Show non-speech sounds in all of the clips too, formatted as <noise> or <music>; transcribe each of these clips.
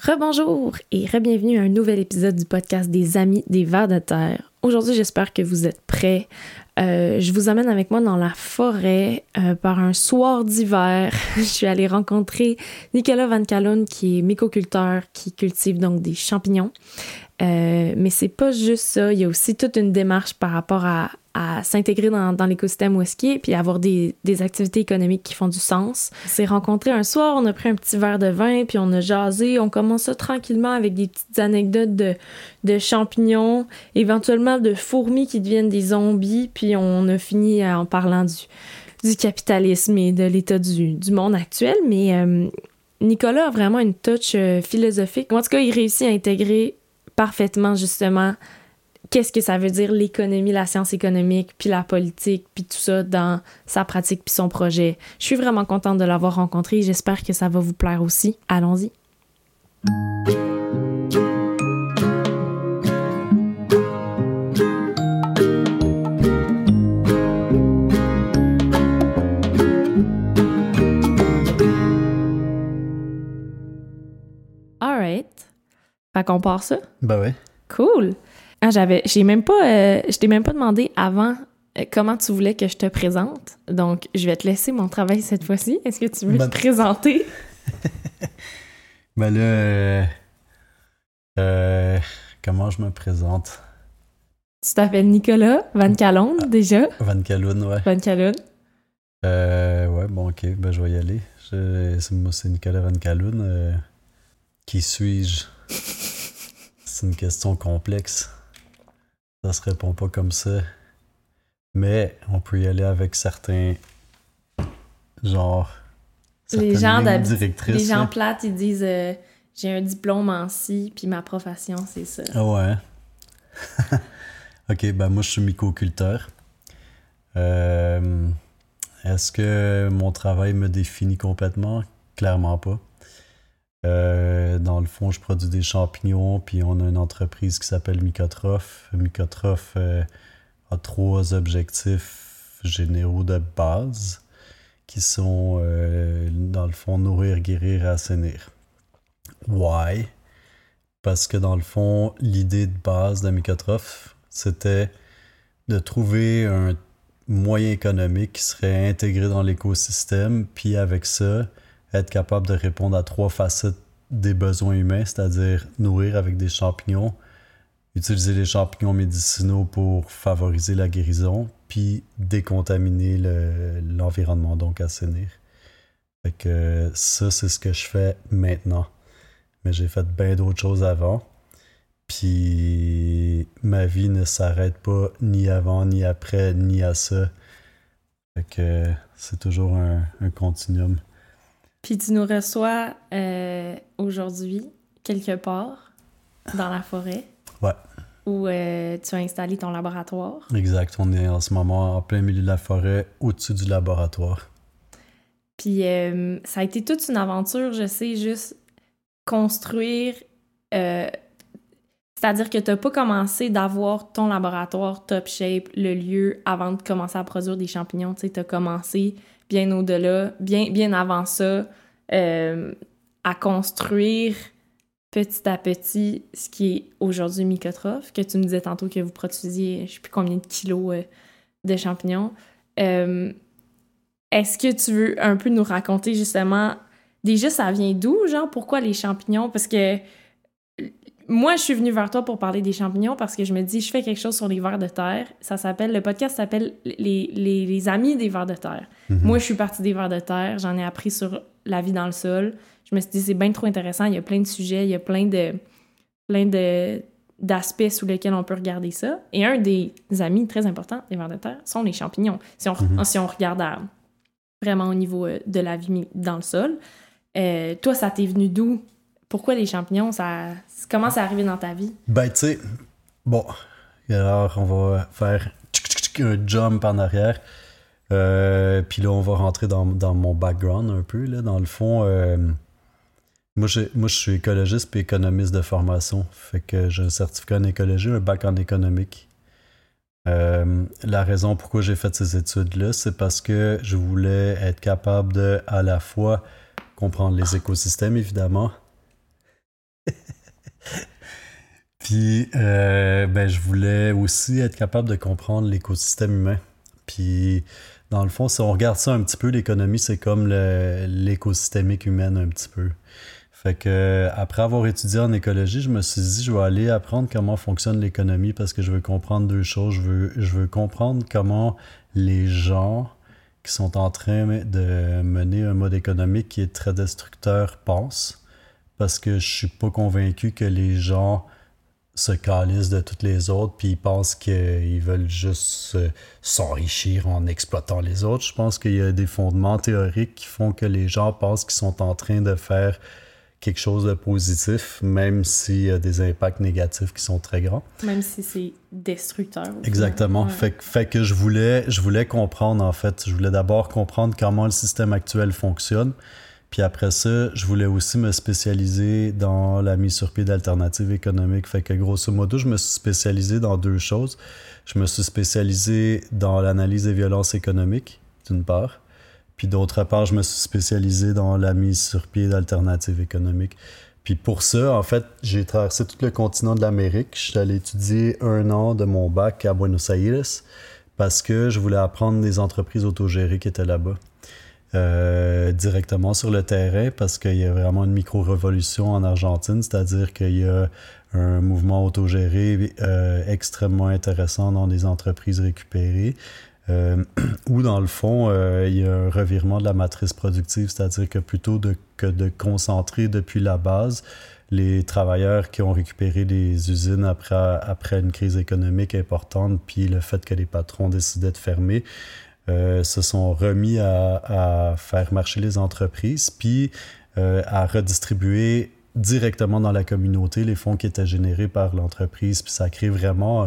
Rebonjour et re-bienvenue à un nouvel épisode du podcast des Amis des Vers de Terre. Aujourd'hui, j'espère que vous êtes prêts. Euh, je vous amène avec moi dans la forêt euh, par un soir d'hiver. <laughs> je suis allée rencontrer Nicolas Van Calhoun, qui est mycoculteur, qui cultive donc des champignons. Euh, mais c'est pas juste ça, il y a aussi toute une démarche par rapport à, s'intégrer dans, l'écosystème où est-ce puis avoir des, activités économiques qui font du sens. On s'est rencontrés un soir, on a pris un petit verre de vin, puis on a jasé. On commence ça tranquillement avec des petites anecdotes de, champignons, éventuellement de fourmis qui deviennent des zombies, puis on a fini en parlant du, capitalisme et de l'état du, monde actuel. Mais euh, Nicolas a vraiment une touch euh, philosophique. En tout cas, il réussit à intégrer parfaitement justement qu'est-ce que ça veut dire l'économie, la science économique, puis la politique, puis tout ça dans sa pratique, puis son projet. Je suis vraiment contente de l'avoir rencontré. J'espère que ça va vous plaire aussi. Allons-y. All right. Fait qu'on part ça? Ben ouais. Cool. Ah, j'avais, j'ai même pas, euh, je t'ai même pas demandé avant euh, comment tu voulais que je te présente. Donc, je vais te laisser mon travail cette fois-ci. Est-ce que tu veux Ben- te présenter? <laughs> Ben là, euh, euh, comment je me présente? Tu t'appelles Nicolas Van Calon, déjà? Van Calhoun, ouais. Van Calon. Euh, ouais, bon, ok, ben je vais y aller. Je- c'est- moi, c'est Nicolas Van Calhoun. euh, qui suis-je? <laughs> c'est une question complexe. Ça se répond pas comme ça. Mais on peut y aller avec certains. Genre. Les gens, les gens plates, ils disent euh, j'ai un diplôme en ci, puis ma profession, c'est ça. Ah ouais. <laughs> ok, ben moi je suis mycoculteur. Euh, Est-ce que mon travail me définit complètement? Clairement pas. Euh, dans le fond, je produis des champignons, puis on a une entreprise qui s'appelle Mycotrophe. Mycotrophe euh, a trois objectifs généraux de base qui sont, euh, dans le fond, nourrir, guérir assainir. Why? Parce que dans le fond, l'idée de base de Mycotrophe, c'était de trouver un moyen économique qui serait intégré dans l'écosystème, puis avec ça, être capable de répondre à trois facettes des besoins humains, c'est-à-dire nourrir avec des champignons, utiliser les champignons médicinaux pour favoriser la guérison, puis décontaminer le- l'environnement, donc assainir. Fait que ça, c'est ce que je fais maintenant. Mais j'ai fait bien d'autres choses avant. Puis ma vie ne s'arrête pas ni avant, ni après, ni à ça. Fait que c'est toujours un continuum. Puis tu nous reçois euh, aujourd'hui, quelque part, dans la forêt. Ouais. Où euh, tu as installé ton laboratoire. Exact. On est en ce moment en plein milieu de la forêt, au-dessus du laboratoire. Puis euh, ça a été toute une aventure, je sais, juste construire. C'est-à-dire que tu n'as pas commencé d'avoir ton laboratoire top shape, le lieu, avant de commencer à produire des champignons. Tu as commencé bien au-delà, bien, bien avant ça, euh, à construire petit à petit ce qui est aujourd'hui Mycotrophe, que tu me disais tantôt que vous produisiez je sais plus combien de kilos euh, de champignons. Euh, est-ce que tu veux un peu nous raconter justement, déjà ça vient d'où, genre pourquoi les champignons? Parce que moi, je suis venue vers toi pour parler des champignons parce que je me dis, je fais quelque chose sur les vers de terre. Ça s'appelle, le podcast s'appelle les, les, les amis des vers de terre. Mhm. Moi, je suis partie des vers de terre. J'en ai appris sur la vie dans le sol. Je me suis dit, c'est bien trop intéressant. Il y a plein de sujets, il y a plein de plein de d'aspects sous lesquels on peut regarder ça. Et un des amis très importants des vers de terre sont les champignons. Si on, Mhm. si on regarde à- vraiment au niveau euh, de la vie dans le sol, euh, toi, ça t'est venu d'où? Pourquoi les champignons? Ça, comment c'est arrivé dans ta vie? Ben, tu sais, bon, alors on va faire un jump en arrière. Euh, Puis là, on va rentrer dans, dans mon background un peu. Là. Dans le fond, euh, moi, je, moi, suis écologiste et économiste de formation. Fait que j'ai un certificat en écologie, un bac en économique. Euh, la raison pourquoi j'ai fait ces études-là, c'est parce que je voulais être capable de, à la fois, comprendre les écosystèmes, évidemment, <laughs> Puis, euh, ben, je voulais aussi être capable de comprendre l'écosystème humain. Puis, dans le fond, si on regarde ça un petit peu, l'économie, c'est comme l'écosystémique humaine un petit peu. Fait que après avoir étudié en écologie, je me suis dit je vais aller apprendre comment fonctionne l'économie parce que je veux comprendre deux choses. Je veux, je veux comprendre comment les gens qui sont en train de mener un mode économique qui est très destructeur pensent parce que je suis pas convaincu que les gens se calissent de toutes les autres puis ils pensent qu'ils veulent juste s'enrichir en exploitant les autres. Je pense qu'il y a des fondements théoriques qui font que les gens pensent qu'ils sont en train de faire quelque chose de positif, même s'il y a des impacts négatifs qui sont très grands. Même si c'est destructeur. Exactement. Fait, fait, que je voulais, je voulais comprendre, en fait, je voulais d'abord comprendre comment le système actuel fonctionne. Puis après ça, je voulais aussi me spécialiser dans la mise sur pied d'alternatives économiques. Fait que grosso modo, je me suis spécialisé dans deux choses. Je me suis spécialisé dans l'analyse des violences économiques, d'une part, puis d'autre part, je me suis spécialisé dans la mise sur pied d'alternatives économiques. Puis pour ça, en fait, j'ai traversé tout le continent de l'Amérique. Je suis allé étudier un an de mon bac à Buenos Aires parce que je voulais apprendre des entreprises autogérées qui étaient là-bas. Euh, directement sur le terrain parce qu'il y a vraiment une micro-révolution en Argentine, c'est-à-dire qu'il y a un mouvement autogéré euh, extrêmement intéressant dans des entreprises récupérées. Euh, <clears throat> où dans le fond, euh, il y a un revirement de la matrice productive, c'est-à-dire que plutôt que de concentrer depuis la base les travailleurs qui ont récupéré des usines après, après une crise économique importante, puis le fait que les patrons décidaient de fermer, euh, se sont remis à, faire marcher les entreprises, puis euh, à redistribuer directement dans la communauté les fonds qui étaient générés par l'entreprise. Puis ça crée vraiment euh,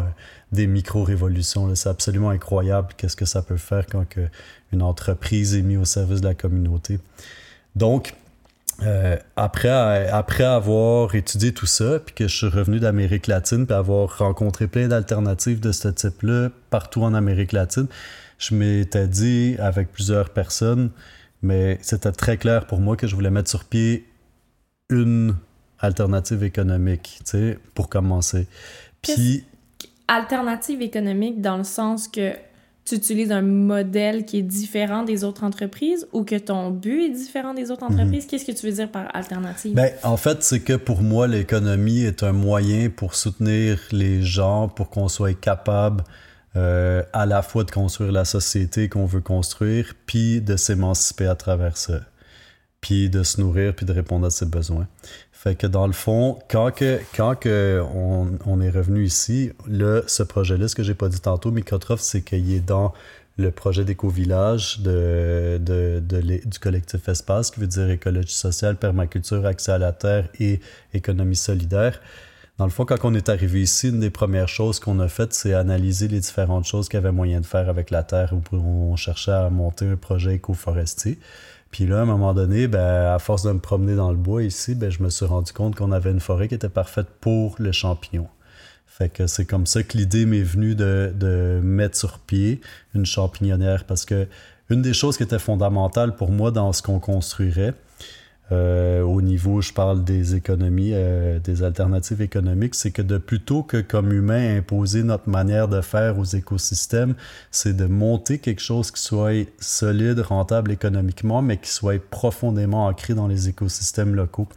des micro-révolutions. C'est absolument incroyable qu'est-ce que ça peut faire quand une entreprise est mise au service de la communauté. Donc, après, après avoir étudié tout ça, puis que je suis revenu d'Amérique latine, puis avoir rencontré plein d'alternatives de ce type-là partout en Amérique latine, je m'étais dit avec plusieurs personnes, mais c'était très clair pour moi que je voulais mettre sur pied une alternative économique, tu sais, pour commencer. Puis... Alternative économique dans le sens que tu utilises un modèle qui est différent des autres entreprises ou que ton but est différent des autres entreprises? Mhm. Qu'est-ce que tu veux dire par alternative? Ben, en fait, c'est que pour moi, l'économie est un moyen pour soutenir les gens, pour qu'on soit capable euh, à la fois de construire la société qu'on veut construire, puis de s'émanciper à travers ça puis de se nourrir, puis de répondre à ses besoins. Fait que dans le fond, quand, que, quand que on, on est revenu ici, là, ce projet-là, ce que j'ai pas dit tantôt, Microtrof, c'est qu'il est dans le projet d'éco-village de, de, du collectif Espace, qui veut dire écologie sociale, permaculture, accès à la terre et économie solidaire. Dans le fond, quand on est arrivé ici, une des premières choses qu'on a faites, c'est analyser les différentes choses qu'il y avait moyen de faire avec la terre où on cherchait à monter un projet éco-forestier. Puis là, à un moment donné, ben, à force de me promener dans le bois ici, ben, je me suis rendu compte qu'on avait une forêt qui était parfaite pour le champignon. Fait que c'est comme ça que l'idée m'est venue de, de, mettre sur pied une champignonnière parce que une des choses qui était fondamentale pour moi dans ce qu'on construirait, euh, au niveau, je parle des économies, euh, des alternatives économiques, c'est que de plutôt que comme humain imposer notre manière de faire aux écosystèmes, c'est de monter quelque chose qui soit solide, rentable économiquement, mais qui soit profondément ancré dans les écosystèmes locaux.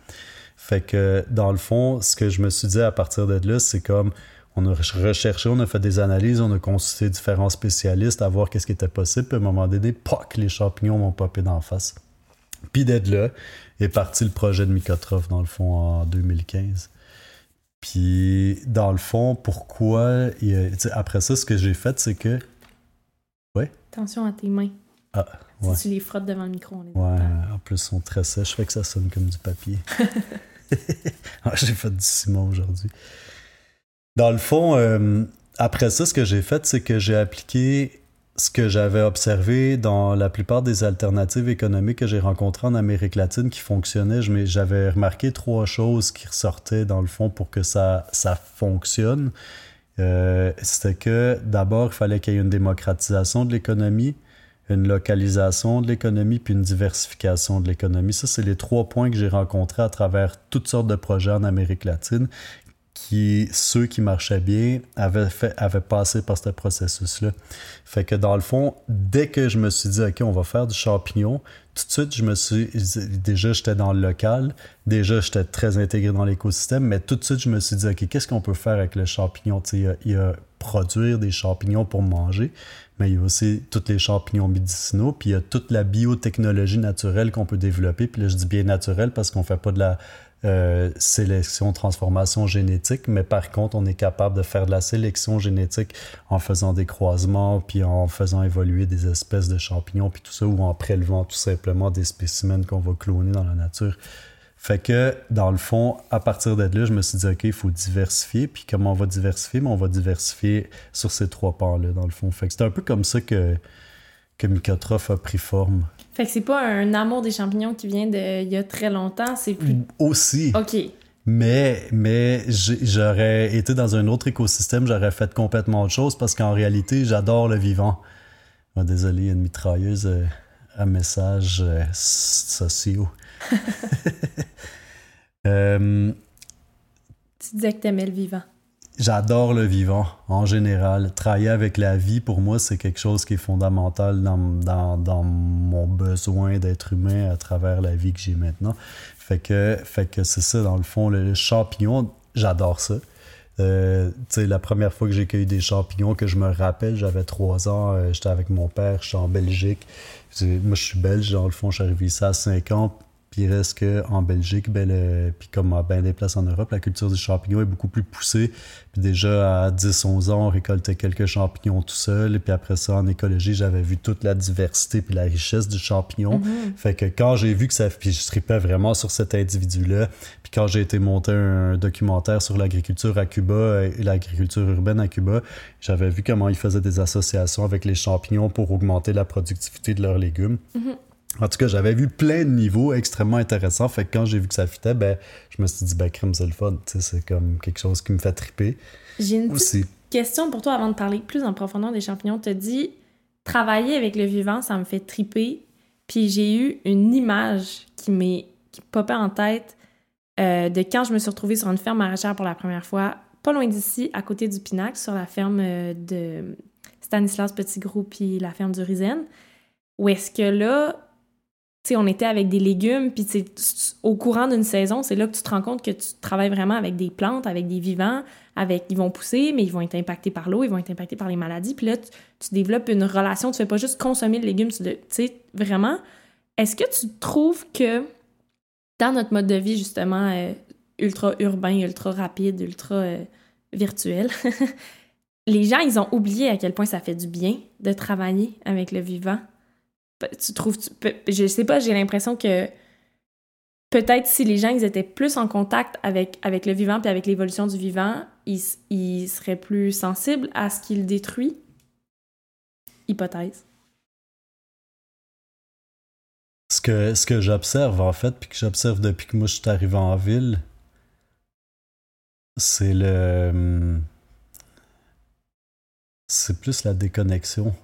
Fait que dans le fond, ce que je me suis dit à partir de là, c'est comme on a recherché, on a fait des analyses, on a consulté différents spécialistes à voir qu'est-ce qui était possible. Puis à un moment donné, poc, les champignons m'ont popé d'en face. Puis d'être là, est parti le projet de Micotroph, dans le fond, en 2015. Puis, dans le fond, pourquoi. après ça, ce que j'ai fait, c'est que. Ouais. Attention à tes mains. Ah, ouais. Si tu les frottes devant le micro, on les Ouais, en plus, ils sont très sèches, fait que ça sonne comme du papier. <laughs> <laughs> Ah, j'ai fait du ciment aujourd'hui. Dans le fond, euh, après ça, ce que j'ai fait, c'est que j'ai appliqué ce que j'avais observé dans la plupart des alternatives économiques que j'ai rencontrées en Amérique latine qui fonctionnaient, j'avais remarqué trois choses qui ressortaient dans le fond pour que ça, fonctionne. Euh, C'était que d'abord, il fallait qu'il y ait une démocratisation de l'économie, une localisation de l'économie, puis une diversification de l'économie. Ça, c'est les trois points que j'ai rencontrés à travers toutes sortes de projets en Amérique latine qui, ceux qui marchaient bien, avaient, fait, avaient passé par ce processus-là. Fait que dans le fond, dès que je me suis dit, OK, on va faire du champignon, tout de suite, je me suis. Déjà, j'étais dans le local, déjà, j'étais très intégré dans l'écosystème, mais tout de suite, je me suis dit, OK, qu'est-ce qu'on peut faire avec le champignon? il y, a, il y a produire des champignons pour manger, mais il y a aussi tous les champignons médicinaux, puis il y a toute la biotechnologie naturelle qu'on peut développer. Puis là, je dis bien naturelle parce qu'on fait pas de la euh, sélection, transformation génétique, mais par contre, on est capable de faire de la sélection génétique en faisant des croisements, puis en faisant évoluer des espèces de champignons, puis tout ça, ou en prélevant tout simplement des spécimens qu'on va cloner dans la nature. Fait que, dans le fond, à partir de là, je me suis dit, OK, il faut diversifier. Puis comment on va diversifier? Mais on va diversifier sur ces trois pans-là, dans le fond. Fait que c'est un peu comme ça que, que a pris forme. Fait que c'est pas un amour des champignons qui vient d'il y a très longtemps, c'est plus... Aussi. OK. Mais, mais j'aurais été dans un autre écosystème, j'aurais fait complètement autre chose parce qu'en réalité, j'adore le vivant. Oh, désolé, il y a une mitrailleuse euh, à messages euh, sociaux. <laughs> <laughs> euh, tu disais que t'aimais le vivant. J'adore le vivant en général. Travailler avec la vie, pour moi, c'est quelque chose qui est fondamental dans, dans, dans mon besoin d'être humain à travers la vie que j'ai maintenant. Fait que, fait que c'est ça, dans le fond, le, champignon, j'adore ça. Euh, la première fois que j'ai cueilli des champignons, que je me rappelle, j'avais trois ans, euh, j'étais avec mon père, j'étais en Belgique. Moi, je suis belge, dans le fond, je suis arrivé ici à 5 ans. Puis il reste qu'en Belgique, ben puis comme à bien des places en Europe, la culture des champignons est beaucoup plus poussée. Puis déjà à 10-11 ans, on récoltait quelques champignons tout seul. Et puis après ça, en écologie, j'avais vu toute la diversité puis la richesse du champignon. Mm-hmm. Fait que quand j'ai vu que ça... Puis je tripais vraiment sur cet individu-là. Puis quand j'ai été monter un documentaire sur l'agriculture à Cuba et l'agriculture urbaine à Cuba, j'avais vu comment ils faisaient des associations avec les champignons pour augmenter la productivité de leurs légumes. Mm-hmm. En tout cas, j'avais vu plein de niveaux extrêmement intéressants. Fait que quand j'ai vu que ça fitait, ben, je me suis dit, ben, crime, c'est le fun. C'est comme quelque chose qui me fait triper. J'ai une petite question pour toi avant de parler plus en profondeur des champignons. Tu as dit, travailler avec le vivant, ça me fait triper. Puis j'ai eu une image qui m'est qui popait en tête euh, de quand je me suis retrouvée sur une ferme maraîchère pour la première fois, pas loin d'ici, à côté du Pinac, sur la ferme euh, de Stanislas Petit Gros puis la ferme du Rizen. Où est-ce que là, on était avec des légumes, puis au courant d'une saison, c'est là que tu te rends compte que tu travailles vraiment avec des plantes, avec des vivants, avec ils vont pousser, mais ils vont être impactés par l'eau, ils vont être impactés par les maladies. Puis là, tu, développes une relation, tu fais pas juste consommer le légume, tu sais, vraiment. Est-ce que tu trouves que dans notre mode de vie, justement, euh, ultra urbain, ultra rapide, ultra euh, virtuel, <laughs> les gens, ils ont oublié à quel point ça fait du bien de travailler avec le vivant? Tu trouves. je sais pas, j'ai l'impression que peut-être si les gens ils étaient plus en contact avec, avec le vivant puis avec l'évolution du vivant, ils, ils seraient plus sensibles à ce qu'il détruit? Hypothèse. Ce que, ce que j'observe en fait, puis que j'observe depuis que moi je suis arrivé en ville, c'est le. Hum, c'est plus la déconnexion.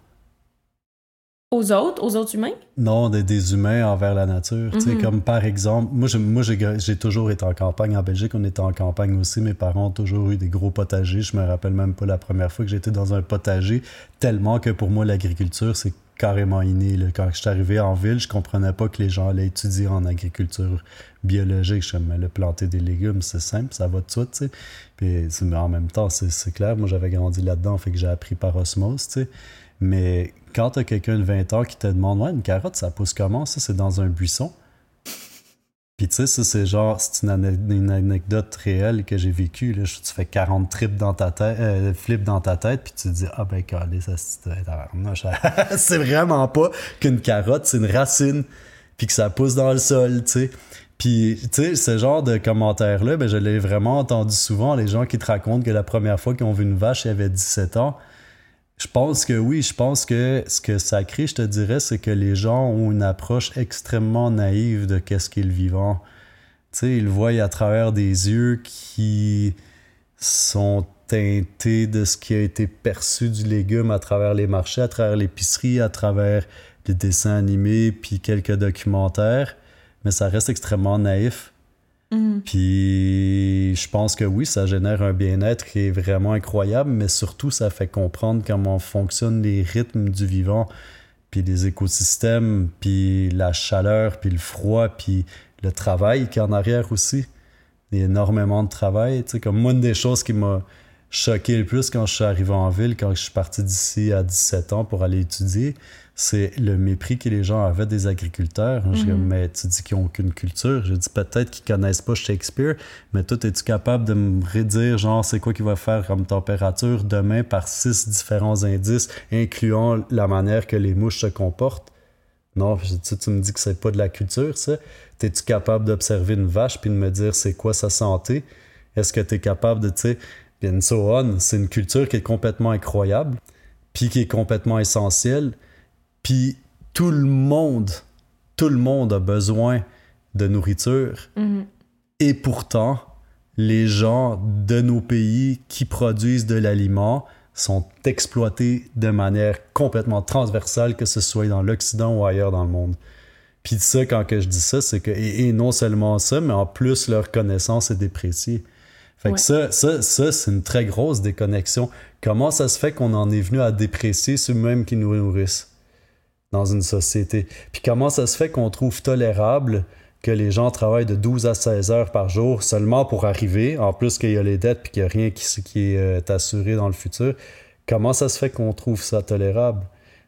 Aux autres, aux autres humains? Non, des, des humains envers la nature. Mhm. Comme par exemple, moi, moi j'ai toujours été en campagne. En Belgique, on était en campagne aussi. Mes parents ont toujours eu des gros potagers. Je me rappelle même pas la première fois que j'étais dans un potager, tellement que pour moi, l'agriculture, c'est carrément inné. Quand je suis arrivé en ville, je comprenais pas que les gens allaient étudier en agriculture biologique. Je me le planter des légumes, c'est simple, ça va de suite. Puis, mais en même temps, c'est clair, moi j'avais grandi là-dedans, fait que j'ai appris par osmose, sais. Mais quand t'as quelqu'un de 20 ans qui te demande Ouais, une carotte, ça pousse comment? Ça, c'est dans un buisson. Puis tu sais, ça, c'est genre, c'est une, anecdote réelle que j'ai vécue. Tu fais 40 trips dans ta tête, euh, flips dans ta tête, puis tu te dis Ah ben, calé, ça, <laughs> c'est vraiment pas qu'une carotte, c'est une racine, puis que ça pousse dans le sol, tu sais. Puis, tu sais, ce genre de commentaires-là, ben, je l'ai vraiment entendu souvent, les gens qui te racontent que la première fois qu'ils ont vu une vache, il y avait 17 ans. Je pense que oui, je pense que ce que ça crée, je te dirais, c'est que les gens ont une approche extrêmement naïve de qu'est-ce qu'est le. Tu sais, ils voient à travers des yeux qui sont teintés de ce qui a été perçu du légume à travers les marchés, à travers l'épicerie, à travers les dessins animés, puis quelques documentaires. Mais ça reste extrêmement naïf. Mm. Puis je pense que oui, ça génère un bien-être qui est vraiment incroyable, mais surtout, ça fait comprendre comment fonctionnent les rythmes du vivant, puis les écosystèmes, puis la chaleur, puis le froid, puis le travail qui est en arrière aussi. Il y a énormément de travail. Comme une des choses qui m'a choqué le plus quand je suis arrivé en ville, quand je suis parti d'ici à 17 ans pour aller étudier, c'est le mépris que les gens avaient des agriculteurs. Je dis, Mhm. mais tu dis qu'ils n'ont aucune culture. Je dis peut-être qu'ils connaissent pas Shakespeare, mais toi, es-tu capable de me redire, genre, c'est quoi qu'il va faire comme température demain par six différents indices, incluant la manière que les mouches se comportent? Non, je dis, tu me dis que c'est pas de la culture, ça. Es-tu capable d'observer une vache puis de me dire c'est quoi sa santé? Est-ce que tu es capable de, tu sais, and so on. C'est une culture qui est complètement incroyable, puis qui est complètement essentielle. Puis tout le monde, tout le monde a besoin de nourriture. Mhm. Et pourtant, les gens de nos pays qui produisent de l'aliment sont exploités de manière complètement transversale, que ce soit dans l'Occident ou ailleurs dans le monde. Puis ça, quand que je dis ça, c'est que, et, et non seulement ça, mais en plus, leur connaissance est dépréciée. Fait que ça, ça, ça c'est une très grosse déconnexion. Comment ça se fait qu'on en est venu à déprécier ceux-mêmes qui nous nourrissent? Dans une société? Puis comment ça se fait qu'on trouve tolérable que les gens travaillent de 12 à 16 heures par jour seulement pour arriver, en plus qu'il y a les dettes puis qu'il n'y a rien qui, qui est euh, assuré dans le futur? Comment ça se fait qu'on trouve ça tolérable?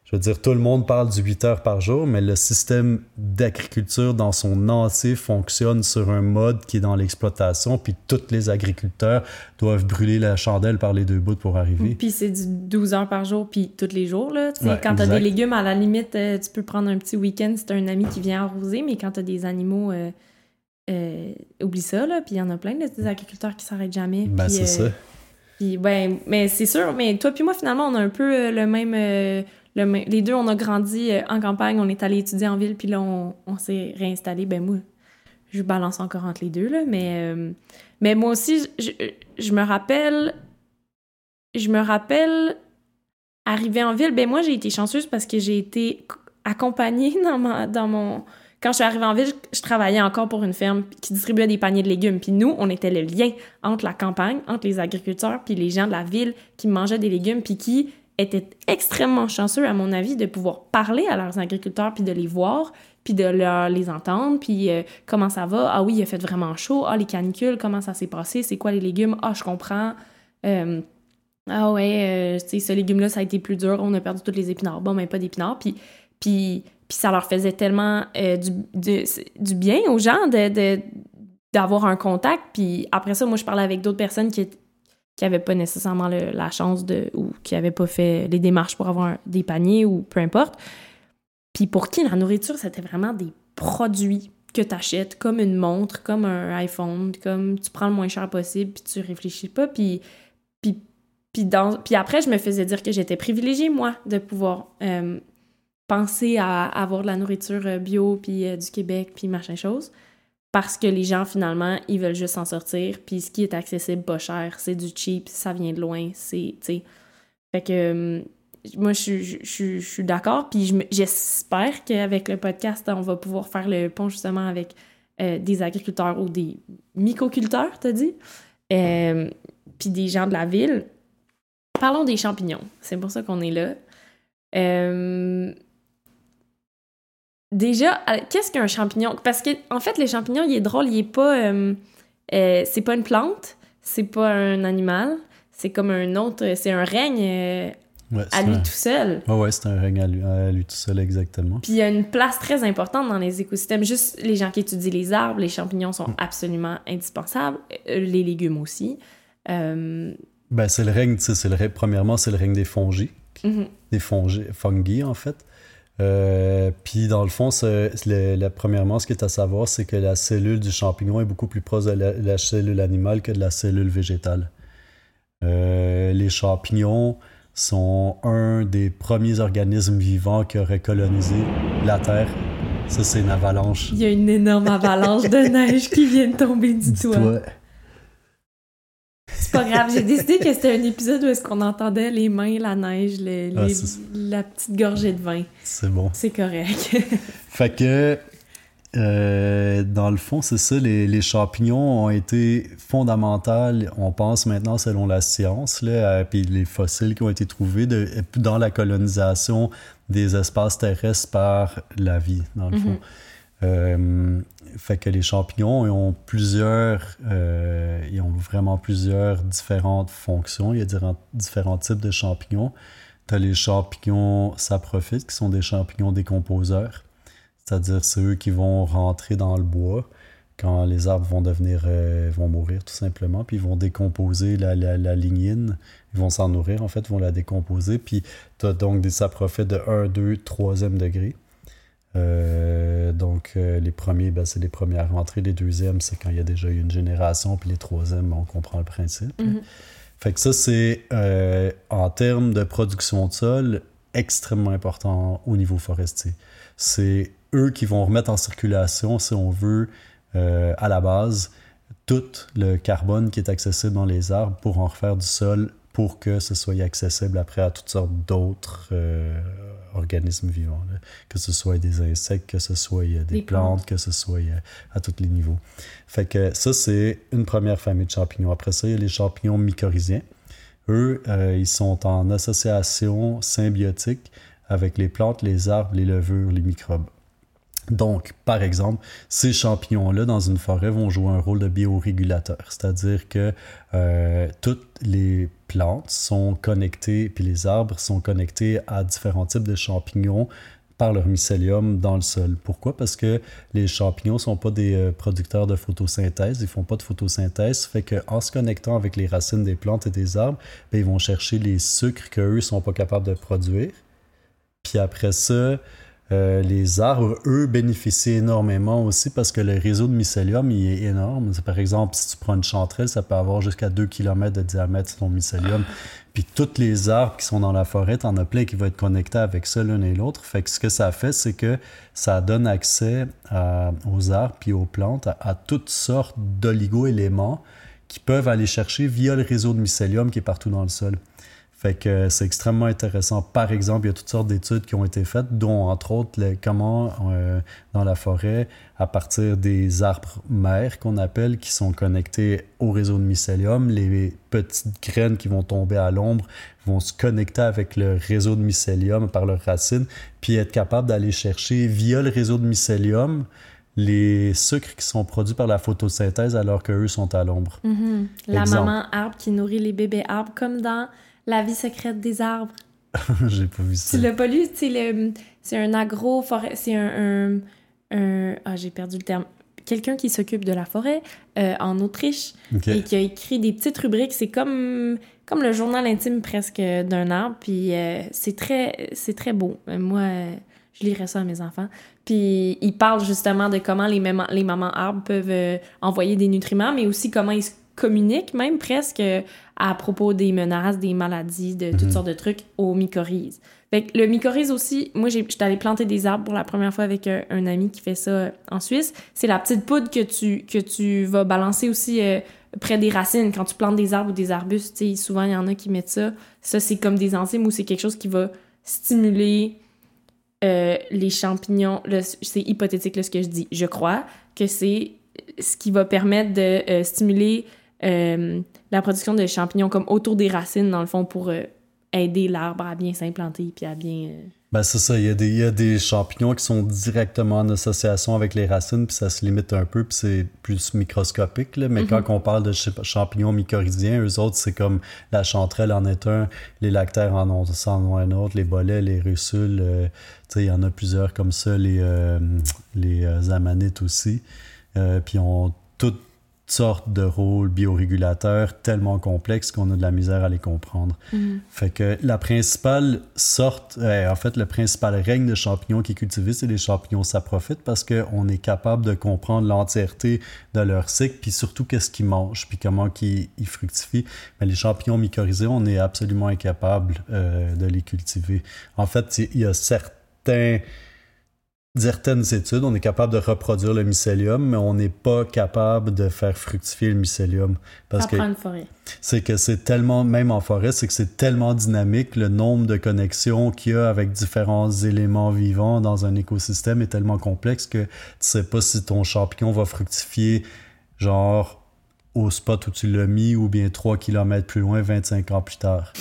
Je veux dire, tout le monde parle du 8 heures par jour, mais le système d'agriculture dans son entier fonctionne sur un mode qui est dans l'exploitation, puis tous les agriculteurs doivent brûler la chandelle par les deux bouts pour arriver. Puis c'est du 12 heures par jour, puis tous les jours. Là. Tu Ouais, quand t'as exact. des légumes, à la limite, euh, tu peux prendre un petit week-end si t'as un ami qui vient arroser, mais quand t'as des animaux, euh, euh, oublie ça. Là. Puis il y en a plein, là, des agriculteurs qui s'arrêtent jamais. Ben, c'est euh, ça. Puis, ben, mais c'est sûr, mais toi puis moi, finalement, on a un peu le même... les deux, on a grandi euh, en campagne, on est allé étudier en ville, puis là, on, s'est réinstallé. Ben moi, je balance encore entre les deux, là, mais... euh, mais moi aussi, je, je me rappelle... Je me rappelle, arriver en ville, ben moi, j'ai été chanceuse parce que j'ai été accompagnée <laughs> dans, ma, dans mon... Quand je suis arrivée en ville, je, je travaillais encore pour une ferme qui distribuait des paniers de légumes. Puis nous, on était le lien entre la campagne, entre les agriculteurs, puis les gens de la ville qui mangeaient des légumes, puis qui étaient extrêmement chanceux, à mon avis, de pouvoir parler à leurs agriculteurs, puis de les voir, puis de leur, les entendre, puis euh, comment ça va? Ah oui, il a fait vraiment chaud. Ah, les canicules, comment ça s'est passé? C'est quoi les légumes? Ah, je comprends. Euh, ah ouais, euh, ce légume-là, ça a été plus dur. On a perdu tous les épinards. Bon, mais pas d'épinards. Puis, puis, puis ça leur faisait tellement euh, du, du, du bien aux gens de, de- d'avoir un contact. Puis après ça, moi, je parlais avec d'autres personnes qui qui n'avaient pas nécessairement la chance de ou qui n'avaient pas fait les démarches pour avoir des paniers ou peu importe. Puis pour qui la nourriture, c'était vraiment des produits que tu achètes, comme une montre, comme un iPhone, comme tu prends le moins cher possible, puis tu réfléchis pas. Puis, puis, puis, dans, puis après, je me faisais dire que j'étais privilégiée, moi, de pouvoir euh, penser à avoir de la nourriture euh, bio, puis euh, du Québec, puis machin chose. Parce que les gens, finalement, ils veulent juste s'en sortir. Puis ce qui est accessible, pas cher, c'est du cheap, ça vient de loin, c'est, tu sais. Fait que euh, moi, je, suis- je, suis d'accord. Puis j'espère qu'avec le podcast, on va pouvoir faire le pont justement avec euh, des agriculteurs ou des mycoculteurs, t'as dit? Euh, puis des gens de la ville. Parlons des champignons. C'est pour ça qu'on est là. Euh, Déjà, qu'est-ce qu'un champignon? Parce que, en fait, les champignons, il est drôle, il est pas. euh, euh, c'est pas une plante, c'est pas un animal, c'est comme un autre. C'est un règne euh, Ouais, à lui un... tout seul. ouais, ouais, c'est un règne à lui, à lui tout seul, exactement. Puis il y a une place très importante dans les écosystèmes. Juste les gens qui étudient les arbres, les champignons sont absolument indispensables. Les légumes aussi. Ben, c'est le règne, tu sais, c'est le règne- premièrement, c'est le règne des fongies, mhm. des fongi, fungi, en fait. Euh, puis, dans le fond, le- premièrement, ce qui est à savoir, c'est que la cellule du champignon est beaucoup plus proche de la, la cellule animale que de la cellule végétale. Euh, les champignons sont un des premiers organismes vivants qui auraient colonisé la Terre. Ça, c'est une avalanche. Il y a une énorme avalanche de <laughs> neige qui vient de tomber du toit. C'est pas grave, j'ai décidé que c'était un épisode où est-ce qu'on entendait les mains, la neige, Ah, les- la petite gorgée de vin. C'est bon. C'est correct. <laughs> Fait que euh, dans le fond, c'est ça, les, champignons ont été fondamentaux, on pense maintenant selon la science, là, puis les fossiles qui ont été trouvés de, dans la colonisation des espaces terrestres par la vie, dans le fond. Euh, fait que les champignons ont plusieurs, euh, ils ont vraiment plusieurs différentes fonctions. Il y a différents, types de champignons. Tu as les champignons saprophytes, qui sont des champignons décomposeurs. C'est-à-dire, c'est eux qui vont rentrer dans le bois quand les arbres vont devenir, euh, vont mourir tout simplement, puis ils vont décomposer la, la, lignine, ils vont s'en nourrir en fait, ils vont la décomposer, puis tu as donc des saprophytes de 1, 2, 3e degré. Euh, donc, euh, les premiers, ben, c'est les premières rentrées. Les deuxièmes, c'est quand il y a déjà eu une génération. Puis les troisièmes, on comprend le principe. Fait que ça, c'est euh, en termes de production de sol, extrêmement important au niveau forestier. C'est eux qui vont remettre en circulation, si on veut, à la base, tout le carbone qui est accessible dans les arbres pour en refaire du sol pour que ce soit accessible après à toutes sortes d'autres organismes vivants, que ce soit des insectes, que ce soit des, plantes, que ce soit à tous les niveaux. Fait que ça, c'est une première famille de champignons. Après ça, il y a les champignons mycorhiziens. Eux, euh, ils sont en association symbiotique avec les plantes, les arbres, les levures, les microbes. Donc, par exemple, ces champignons-là, dans une forêt, vont jouer un rôle de biorégulateur, c'est-à-dire que euh, toutes les plantes sont connectées, puis les arbres sont connectés à différents types de champignons par leur mycélium dans le sol. Pourquoi? Parce que les champignons ne sont pas des euh, producteurs de photosynthèse, ils font pas de photosynthèse, fait qu'en se connectant avec les racines des plantes et des arbres, ben, ils vont chercher les sucres qu'eux ne sont pas capables de produire. Puis après ça, euh, les arbres, eux, bénéficient énormément aussi parce que le réseau de mycélium, il est énorme. Par exemple, si tu prends une chanterelle, ça peut avoir jusqu'à 2 km de diamètre, ton mycélium. Puis tous les arbres qui sont dans la forêt, t'en as plein qui vont être connectés avec ça l'un et l'autre. Fait que ce que ça fait, c'est que ça donne accès aux arbres puis aux plantes à toutes sortes d'oligo-éléments qui peuvent aller chercher via le réseau de mycélium qui est partout dans le sol. Fait que c'est extrêmement intéressant. Par exemple, il y a toutes sortes d'études qui ont été faites, dont entre autres comment euh, dans la forêt, à partir des arbres mères qu'on appelle, qui sont connectés au réseau de mycélium, les petites graines qui vont tomber à l'ombre vont se connecter avec le réseau de mycélium par leurs racines, puis être capable d'aller chercher via le réseau de mycélium les sucres qui sont produits par la photosynthèse alors qu'eux sont à l'ombre. Mm-hmm. La maman arbre qui nourrit les bébés arbres, comme dans la vie secrète des arbres. <laughs> J'ai pas vu ça. Tu l'as pas lu? C'est un agro forêt. C'est un, un, Ah, j'ai perdu le terme. Quelqu'un qui s'occupe de la forêt euh, en Autriche et qui a écrit des petites rubriques. C'est comme, comme le journal intime presque d'un arbre. Puis euh, c'est très, très beau. Euh, moi, je lirais ça à mes enfants. Puis il parle justement de comment les, les mamans arbres peuvent envoyer des nutriments, mais aussi comment ils se communiquent même presque à propos des menaces, des maladies, de toutes mhm. sortes de trucs aux mycorhizes. Fait le mycorhize aussi, moi j'étais allée planter des arbres pour la première fois avec euh, un, ami qui fait ça euh, en Suisse. C'est la petite poudre que tu, que tu vas balancer aussi euh, près des racines quand tu plantes des arbres ou des arbustes. Souvent il y en a qui mettent ça. Ça c'est comme des enzymes ou c'est quelque chose qui va stimuler les champignons. C'est hypothétique là, ce que je dis. Je crois que c'est ce qui va permettre de stimuler la production de champignons comme autour des racines, dans le fond, pour euh, aider l'arbre à bien s'implanter puis à bien. Euh, ben c'est ça, il y, a des, il y, a des, champignons qui sont directement en association avec les racines, puis ça se limite un peu, puis c'est plus microscopique. Là. Mais mm-hmm. quand on parle de champignons mycorhiziens, eux autres, c'est comme la chanterelle en est un, les lactaires en ont, en un autre, les bolets, les russules, sais il y en a plusieurs comme ça, les, les amanites aussi. puis on toutes sortes de rôles biorégulateurs tellement complexes qu'on a de la misère à les comprendre. Mm. Fait que la principale sorte, euh, en fait, le principal règne de champignons qui est cultivé, c'est les champignons saprophytes parce qu'on est capable de comprendre l'entièreté de leur cycle, puis surtout qu'est-ce qu'ils mangent, puis comment ils, fructifient. Mais les champignons mycorhizés, on est absolument incapable euh, de les cultiver. En fait, il y a certains certaines études, on est capable de reproduire le mycélium, mais on n'est pas capable de faire fructifier le mycélium. Parce que forêt. C'est que c'est tellement, même en forêt, c'est que c'est tellement dynamique, le nombre de connexions qu'il y a avec différents éléments vivants dans un écosystème est tellement complexe que tu sais pas si ton champignon va fructifier genre au spot où tu l'as mis ou bien 3 km plus loin 25 ans plus tard.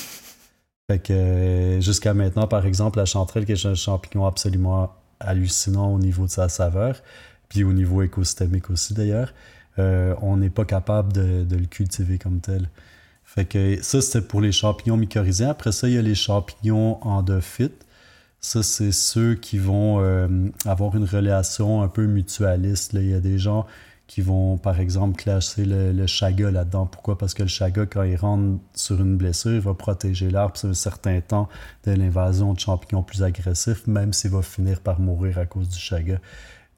Fait que euh, jusqu'à maintenant, par exemple, la chanterelle, qui est un champignon absolument hallucinant au niveau de sa saveur, puis au niveau écosystémique aussi d'ailleurs, euh, on n'est pas capable de, le cultiver comme tel. Fait que ça, c'était pour les champignons mycorhiziens. Après ça, il y a les champignons endophytes. Ça, c'est ceux qui vont euh, avoir une relation un peu mutualiste. Là. Il y a des gens qui vont, par exemple, classer le, chaga là-dedans. Pourquoi? Parce que le chaga, quand il rentre sur une blessure, il va protéger l'arbre sur un certain temps de l'invasion de champignons plus agressifs, même s'il va finir par mourir à cause du chaga.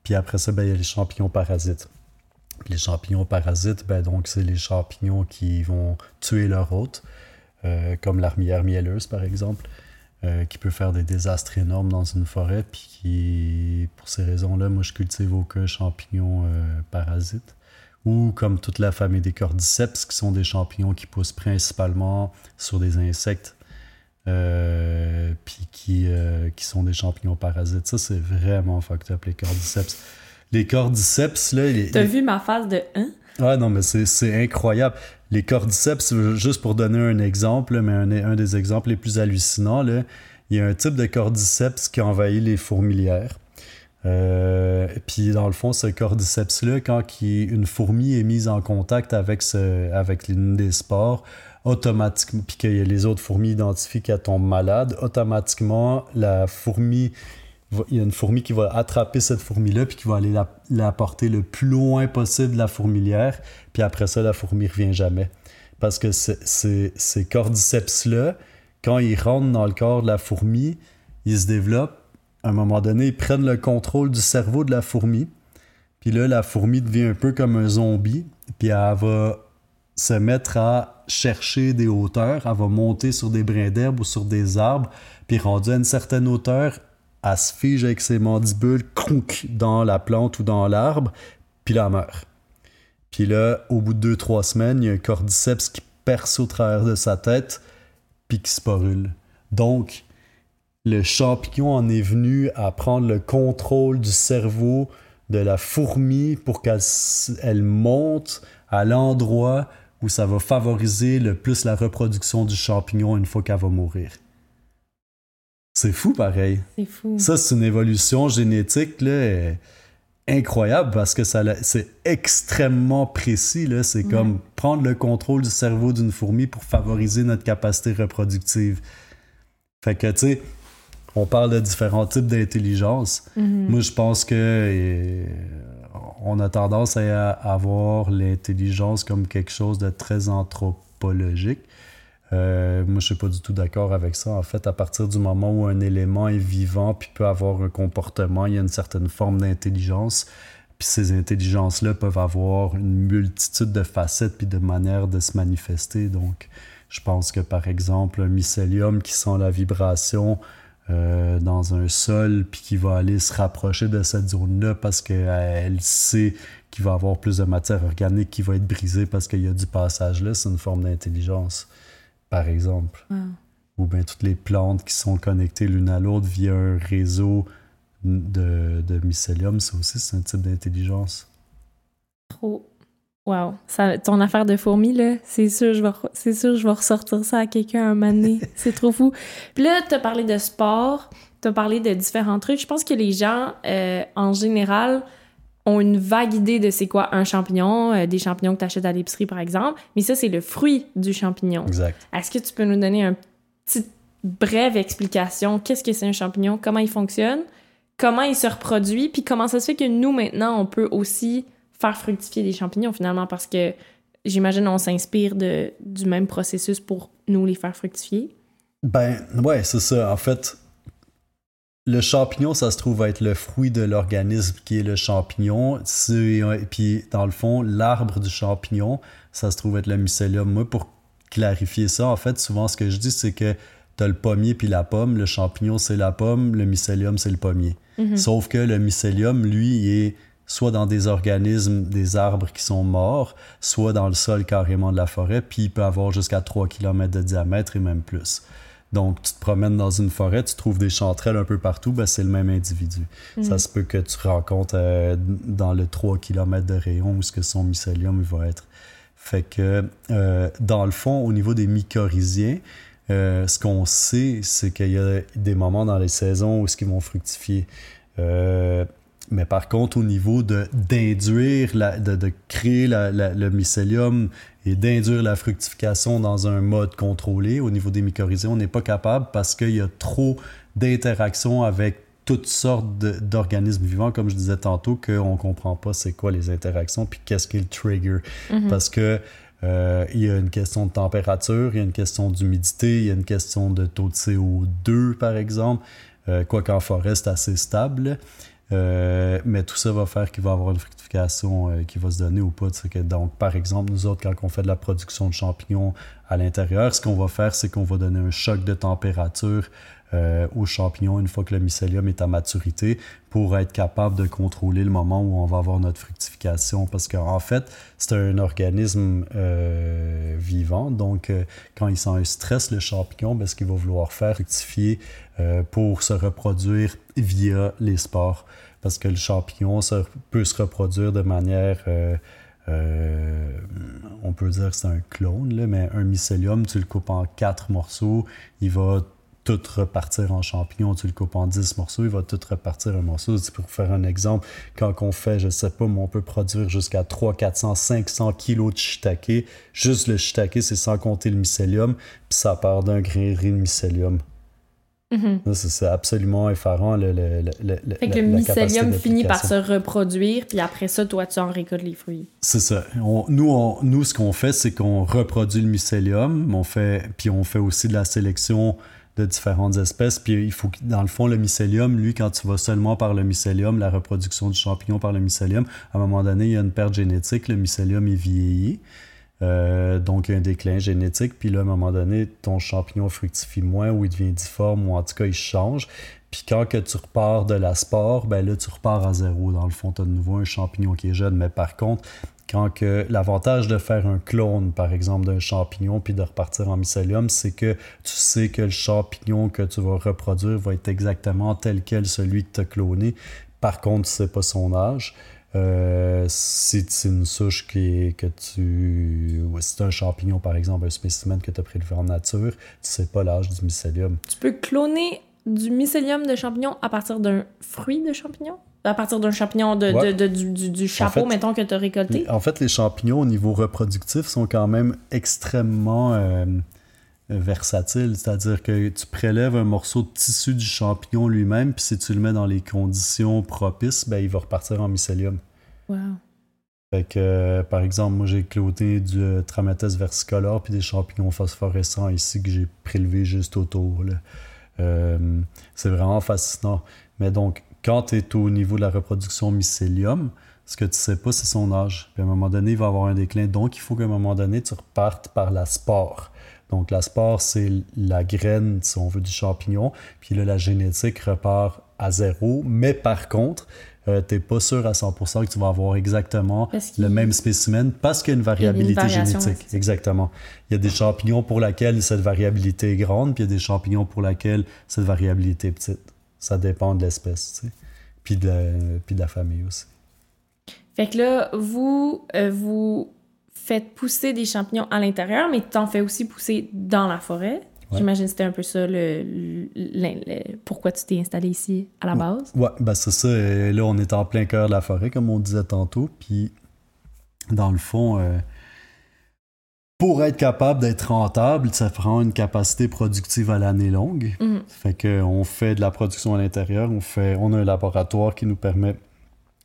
Puis après ça, ben, il y a les champignons parasites. les champignons parasites, ben, donc, c'est les champignons qui vont tuer leur hôte, euh, comme l'armière mielleuse, par exemple. Euh, qui peut faire des désastres énormes dans une forêt, puis qui, pour ces raisons-là, moi, je cultive aucun champignon euh, parasite. Ou comme toute la famille des cordyceps, qui sont des champignons qui poussent principalement sur des insectes, euh, puis qui, qui sont des champignons parasites. Ça, c'est vraiment fucked up, les cordyceps. Les cordyceps, là... T'as vu ma phase de 1? Ouais, non, mais c'est incroyable. Les cordyceps, juste pour donner un exemple, mais un, des exemples les plus hallucinants, il y a un type de cordyceps qui envahit les fourmilières. Euh, puis dans le fond, ce cordyceps-là, quand une fourmi est mise en contact avec, avec une des spores, automatiquement, puis que les autres fourmis identifient qu'elle tombe malade, automatiquement, la fourmi il y a une fourmi qui va attraper cette fourmi-là, puis qui va aller la, porter le plus loin possible de la fourmilière, puis après ça, la fourmi revient jamais. Parce que ces cordyceps-là, quand ils rentrent dans le corps de la fourmi, ils se développent. À un moment donné, ils prennent le contrôle du cerveau de la fourmi. Puis là, la fourmi devient un peu comme un zombie. Puis elle va se mettre à chercher des hauteurs. Elle va monter sur des brins d'herbe ou sur des arbres. Puis rendue à une certaine hauteur, elle se fige avec ses mandibules dans la plante ou dans l'arbre, puis là, elle meurt. Puis là, au bout de deux, trois semaines, il y a un cordyceps qui perce au travers de sa tête, puis qui sporule. Donc, le champignon en est venu à prendre le contrôle du cerveau de la fourmi pour qu'elle monte à l'endroit où ça va favoriser le plus la reproduction du champignon une fois qu'elle va mourir. C'est fou pareil. C'est fou. Ça, c'est une évolution génétique là, incroyable parce que ça c'est extrêmement précis. C'est comme prendre le contrôle du cerveau d'une fourmi pour favoriser notre capacité reproductive. Fait que, tu sais, on parle de différents types d'intelligence. Mm-hmm. Moi, je pense que euh, on a tendance à avoir l'intelligence comme quelque chose de très anthropologique. Euh, moi, je suis pas du tout d'accord avec ça. En fait, à partir du moment où un élément est vivant puis peut avoir un comportement, il y a une certaine forme d'intelligence. Puis ces intelligences-là peuvent avoir une multitude de facettes puis de manières de se manifester. Donc, je pense que par exemple, un mycélium qui sent la vibration euh, dans un sol puis qui va aller se rapprocher de cette zone-là parce qu'elle sait qu'il va avoir plus de matière organique qui va être brisée parce qu'il y a du passage là, c'est une forme d'intelligence par exemple. Ou bien toutes les plantes qui sont connectées l'une à l'autre via un réseau de, de mycélium, ça aussi, c'est un type d'intelligence. Trop. Wow. Ça, ton affaire de fourmis, là, c'est sûr, je vais, c'est sûr, je vais ressortir ça à quelqu'un un moment donné. <laughs> c'est trop fou. Puis là, tu as parlé de sport, tu as parlé de différents trucs. Je pense que les gens, euh, en général, ont une vague idée de c'est quoi un champignon, euh, des champignons que tu achètes à l'épicerie par exemple, mais ça c'est le fruit du champignon. Exact. Est-ce que tu peux nous donner une petite brève explication? Qu'est-ce que c'est un champignon, comment il fonctionne, comment il se reproduit, puis comment ça se fait que nous maintenant on peut aussi faire fructifier des champignons finalement? Parce que j'imagine on s'inspire de du même processus pour nous les faire fructifier. Ben ouais, c'est ça. En fait, le champignon, ça se trouve être le fruit de l'organisme qui est le champignon. Et puis, dans le fond, l'arbre du champignon, ça se trouve être le mycélium. Moi, pour clarifier ça, en fait, souvent, ce que je dis, c'est que tu as le pommier puis la pomme. Le champignon, c'est la pomme. Le mycélium, c'est le pommier. Mhm. Sauf que le mycélium, lui, il est soit dans des organismes, des arbres qui sont morts, soit dans le sol carrément de la forêt, puis il peut avoir jusqu'à 3 km de diamètre et même plus. Donc, tu te promènes dans une forêt, tu trouves des chanterelles un peu partout, ben, c'est le même individu. Ça se peut que tu rencontres euh, dans le 3 km de rayon où ce que son mycélium il va être. Fait que, euh, dans le fond, au niveau des mycorhiziens, euh, ce qu'on sait, c'est qu'il y a des moments dans les saisons où ce qu'ils vont fructifier. Mais par contre, au niveau de d'induire, de, de créer la- la- le mycélium et d'induire la fructification dans un mode contrôlé, au niveau des mycorhiziens, on n'est pas capable parce qu'il y a trop d'interactions avec toutes sortes d'organismes vivants, comme je disais tantôt, qu'on ne comprend pas c'est quoi les interactions, puis qu'est-ce qui est le trigger. Parce que euh, il y a une question de température, il y a une question d'humidité, il y a une question de taux de CO2, par exemple. Euh, quoi qu'en forêt, c'est assez stable. Euh, mais tout ça va faire qu'il va avoir une fructification euh, qui va se donner ou pas. donc, par exemple, nous autres, quand on fait de la production de champignons à l'intérieur, ce qu'on va faire, c'est qu'on va donner un choc de température euh, aux champignons une fois que le mycélium est à maturité pour être capable de contrôler le moment où on va avoir notre fructification. Parce qu'en fait, c'est un organisme euh, vivant. Donc, euh, quand il sent un stress, le champignon, ben, ce qu'il va vouloir faire, fructifier euh, pour se reproduire via les spores. Parce que le champignon se- peut se reproduire de manière... on peut dire que c'est un clone, là, mais un mycélium, tu le coupes en quatre morceaux, il va tout repartir en champignon. Tu le coupes en 10 morceaux, il va tout repartir en morceaux. Pour faire un exemple, quand on fait, je sais pas, mais on peut produire jusqu'à 300, 400, 500 kilos de shiitake. Juste le shiitake, c'est sans compter le mycélium, puis ça part d'un grain de mycélium. Mhm. Ça, C'est absolument effarant. Le, le, Fait que le mycélium finit par se reproduire, puis après ça, toi, tu en récoltes les fruits. C'est ça. On- nous, on- nous, ce qu'on fait, c'est qu'on reproduit le mycélium, on fait, puis on fait aussi de la sélection de différentes espèces. Puis il faut, dans le fond, le mycélium, lui, quand tu vas seulement par le mycélium, la reproduction du champignon par le mycélium, à un moment donné, il y a une perte génétique, le mycélium est vieilli. Euh, donc, un déclin génétique. Puis là, à un moment donné, ton champignon fructifie moins ou il devient difforme ou en tout cas, il change. Puis quand que tu repars de la spore, ben là, tu repars à zéro. Dans le fond, tu as de nouveau un champignon qui est jeune. Mais par contre, quand que l'avantage de faire un clone, par exemple, d'un champignon puis de repartir en mycélium, c'est que tu sais que le champignon que tu vas reproduire va être exactement tel quel celui que tu as cloné. Par contre, tu sais pas son âge. Euh, si c'est une souche qui que tu. si c'est un champignon, par exemple, un spécimen que tu as prélevé en nature, tu sais pas l'âge du mycélium. Tu peux cloner du mycélium de champignon à partir d'un fruit de champignon? À partir d'un champignon de, Ouais. de- de- du, du- du chapeau, fait, mettons, que tu as récolté? En fait, les champignons au niveau reproductif sont quand même extrêmement euh, versatiles. C'est-à-dire que tu prélèves un morceau de tissu du champignon lui-même, puis si tu le mets dans les conditions propices, ben, il va repartir en mycélium. Wow. Fait que, euh, par exemple, moi, j'ai cloté du euh, Tramates versicolore puis des champignons phosphorescents ici que j'ai prélevés juste autour. là. Euh, c'est vraiment fascinant. Mais donc, quand tu es au niveau de la reproduction mycélium, ce que tu sais pas, c'est son âge. Puis à un moment donné, il va avoir un déclin. Donc, il faut qu'à un moment donné, tu repartes par la spore. Donc, la spore, c'est la graine, si on veut, du champignon. Puis là, la génétique repart à zéro. Mais par contre, euh, tu n'es pas sûr à 100% que tu vas avoir exactement le même spécimen parce qu'il y a une variabilité génétique. Exactement. Il y a des champignons pour lesquels cette variabilité est grande, puis il y a des champignons pour lesquels cette variabilité est petite. Ça dépend de l'espèce, tu sais. Puis de, la- puis de la famille aussi. Fait que là, vous, euh, vous faites pousser des champignons à l'intérieur, mais t'en fais aussi pousser dans la forêt. Ouais. J'imagine que c'était un peu ça le, le- le- le- pourquoi tu t'es installé ici à la base. Ouais, ben c'est ça. Et là, on est en plein cœur de la forêt, comme on disait tantôt. Puis, dans le fond, euh, pour être capable d'être rentable, ça prend une capacité productive à l'année longue. Mhm. Fait qu'on fait de la production à l'intérieur, on, fait, on a un laboratoire qui nous permet,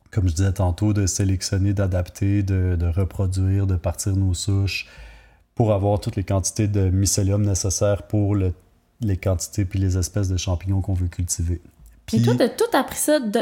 comme je disais tantôt, de sélectionner, d'adapter, de, de reproduire, de partir nos souches pour avoir toutes les quantités de mycélium nécessaires pour le- les quantités puis les espèces de champignons qu'on veut cultiver. Mais Puis- toi, t'as tout appris ça de,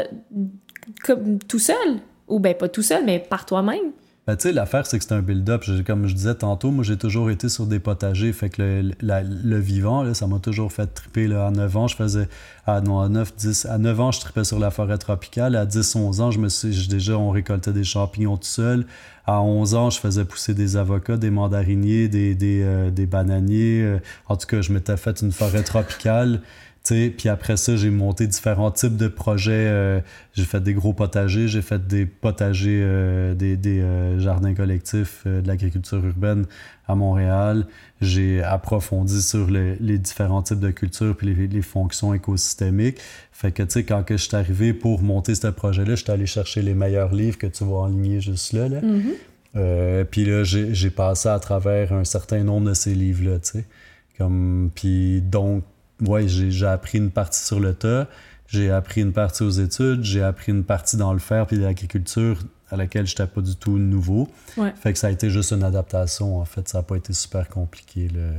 comme tout seul? Ou ben pas tout seul, mais par toi-même? Ben, l'affaire, c'est que c'est un build-up. Comme je disais tantôt, moi, j'ai toujours été sur des potagers. Fait que le, vivant, là, ça m'a toujours fait triper. Là. À 9 ans, je faisais. À, non, à 9, 10. À 9 ans, je tripais sur la forêt tropicale. À 10, 11 ans, je me suis, déjà, on récoltait des champignons tout seul. À 11 ans, je faisais pousser des avocats, des mandariniers, des, des, euh, bananiers. Euh, en tout cas, je m'étais fait une forêt tropicale. Puis après ça, j'ai monté différents types de projets. Euh, j'ai fait des gros potagers, j'ai fait des potagers, euh, des, des euh, jardins collectifs de l'agriculture urbaine à Montréal. J'ai approfondi sur les différents types de cultures puis les, les, fonctions écosystémiques. Fait que, tu sais, quand que je suis arrivé pour monter ce projet-là, je suis allé chercher les meilleurs livres que tu vois en ligne juste là. là. Mm-hmm. puis là, j'ai passé à travers un certain nombre de ces livres-là, tu sais. Comme, puis donc, ouais, j'ai appris une partie sur le tas, j'ai appris une partie aux études, j'ai appris une partie dans le fer puis l'agriculture à laquelle je n'étais pas du tout nouveau. Fait que ça a été juste une adaptation, en fait. Ça n'a pas été super compliqué. Le...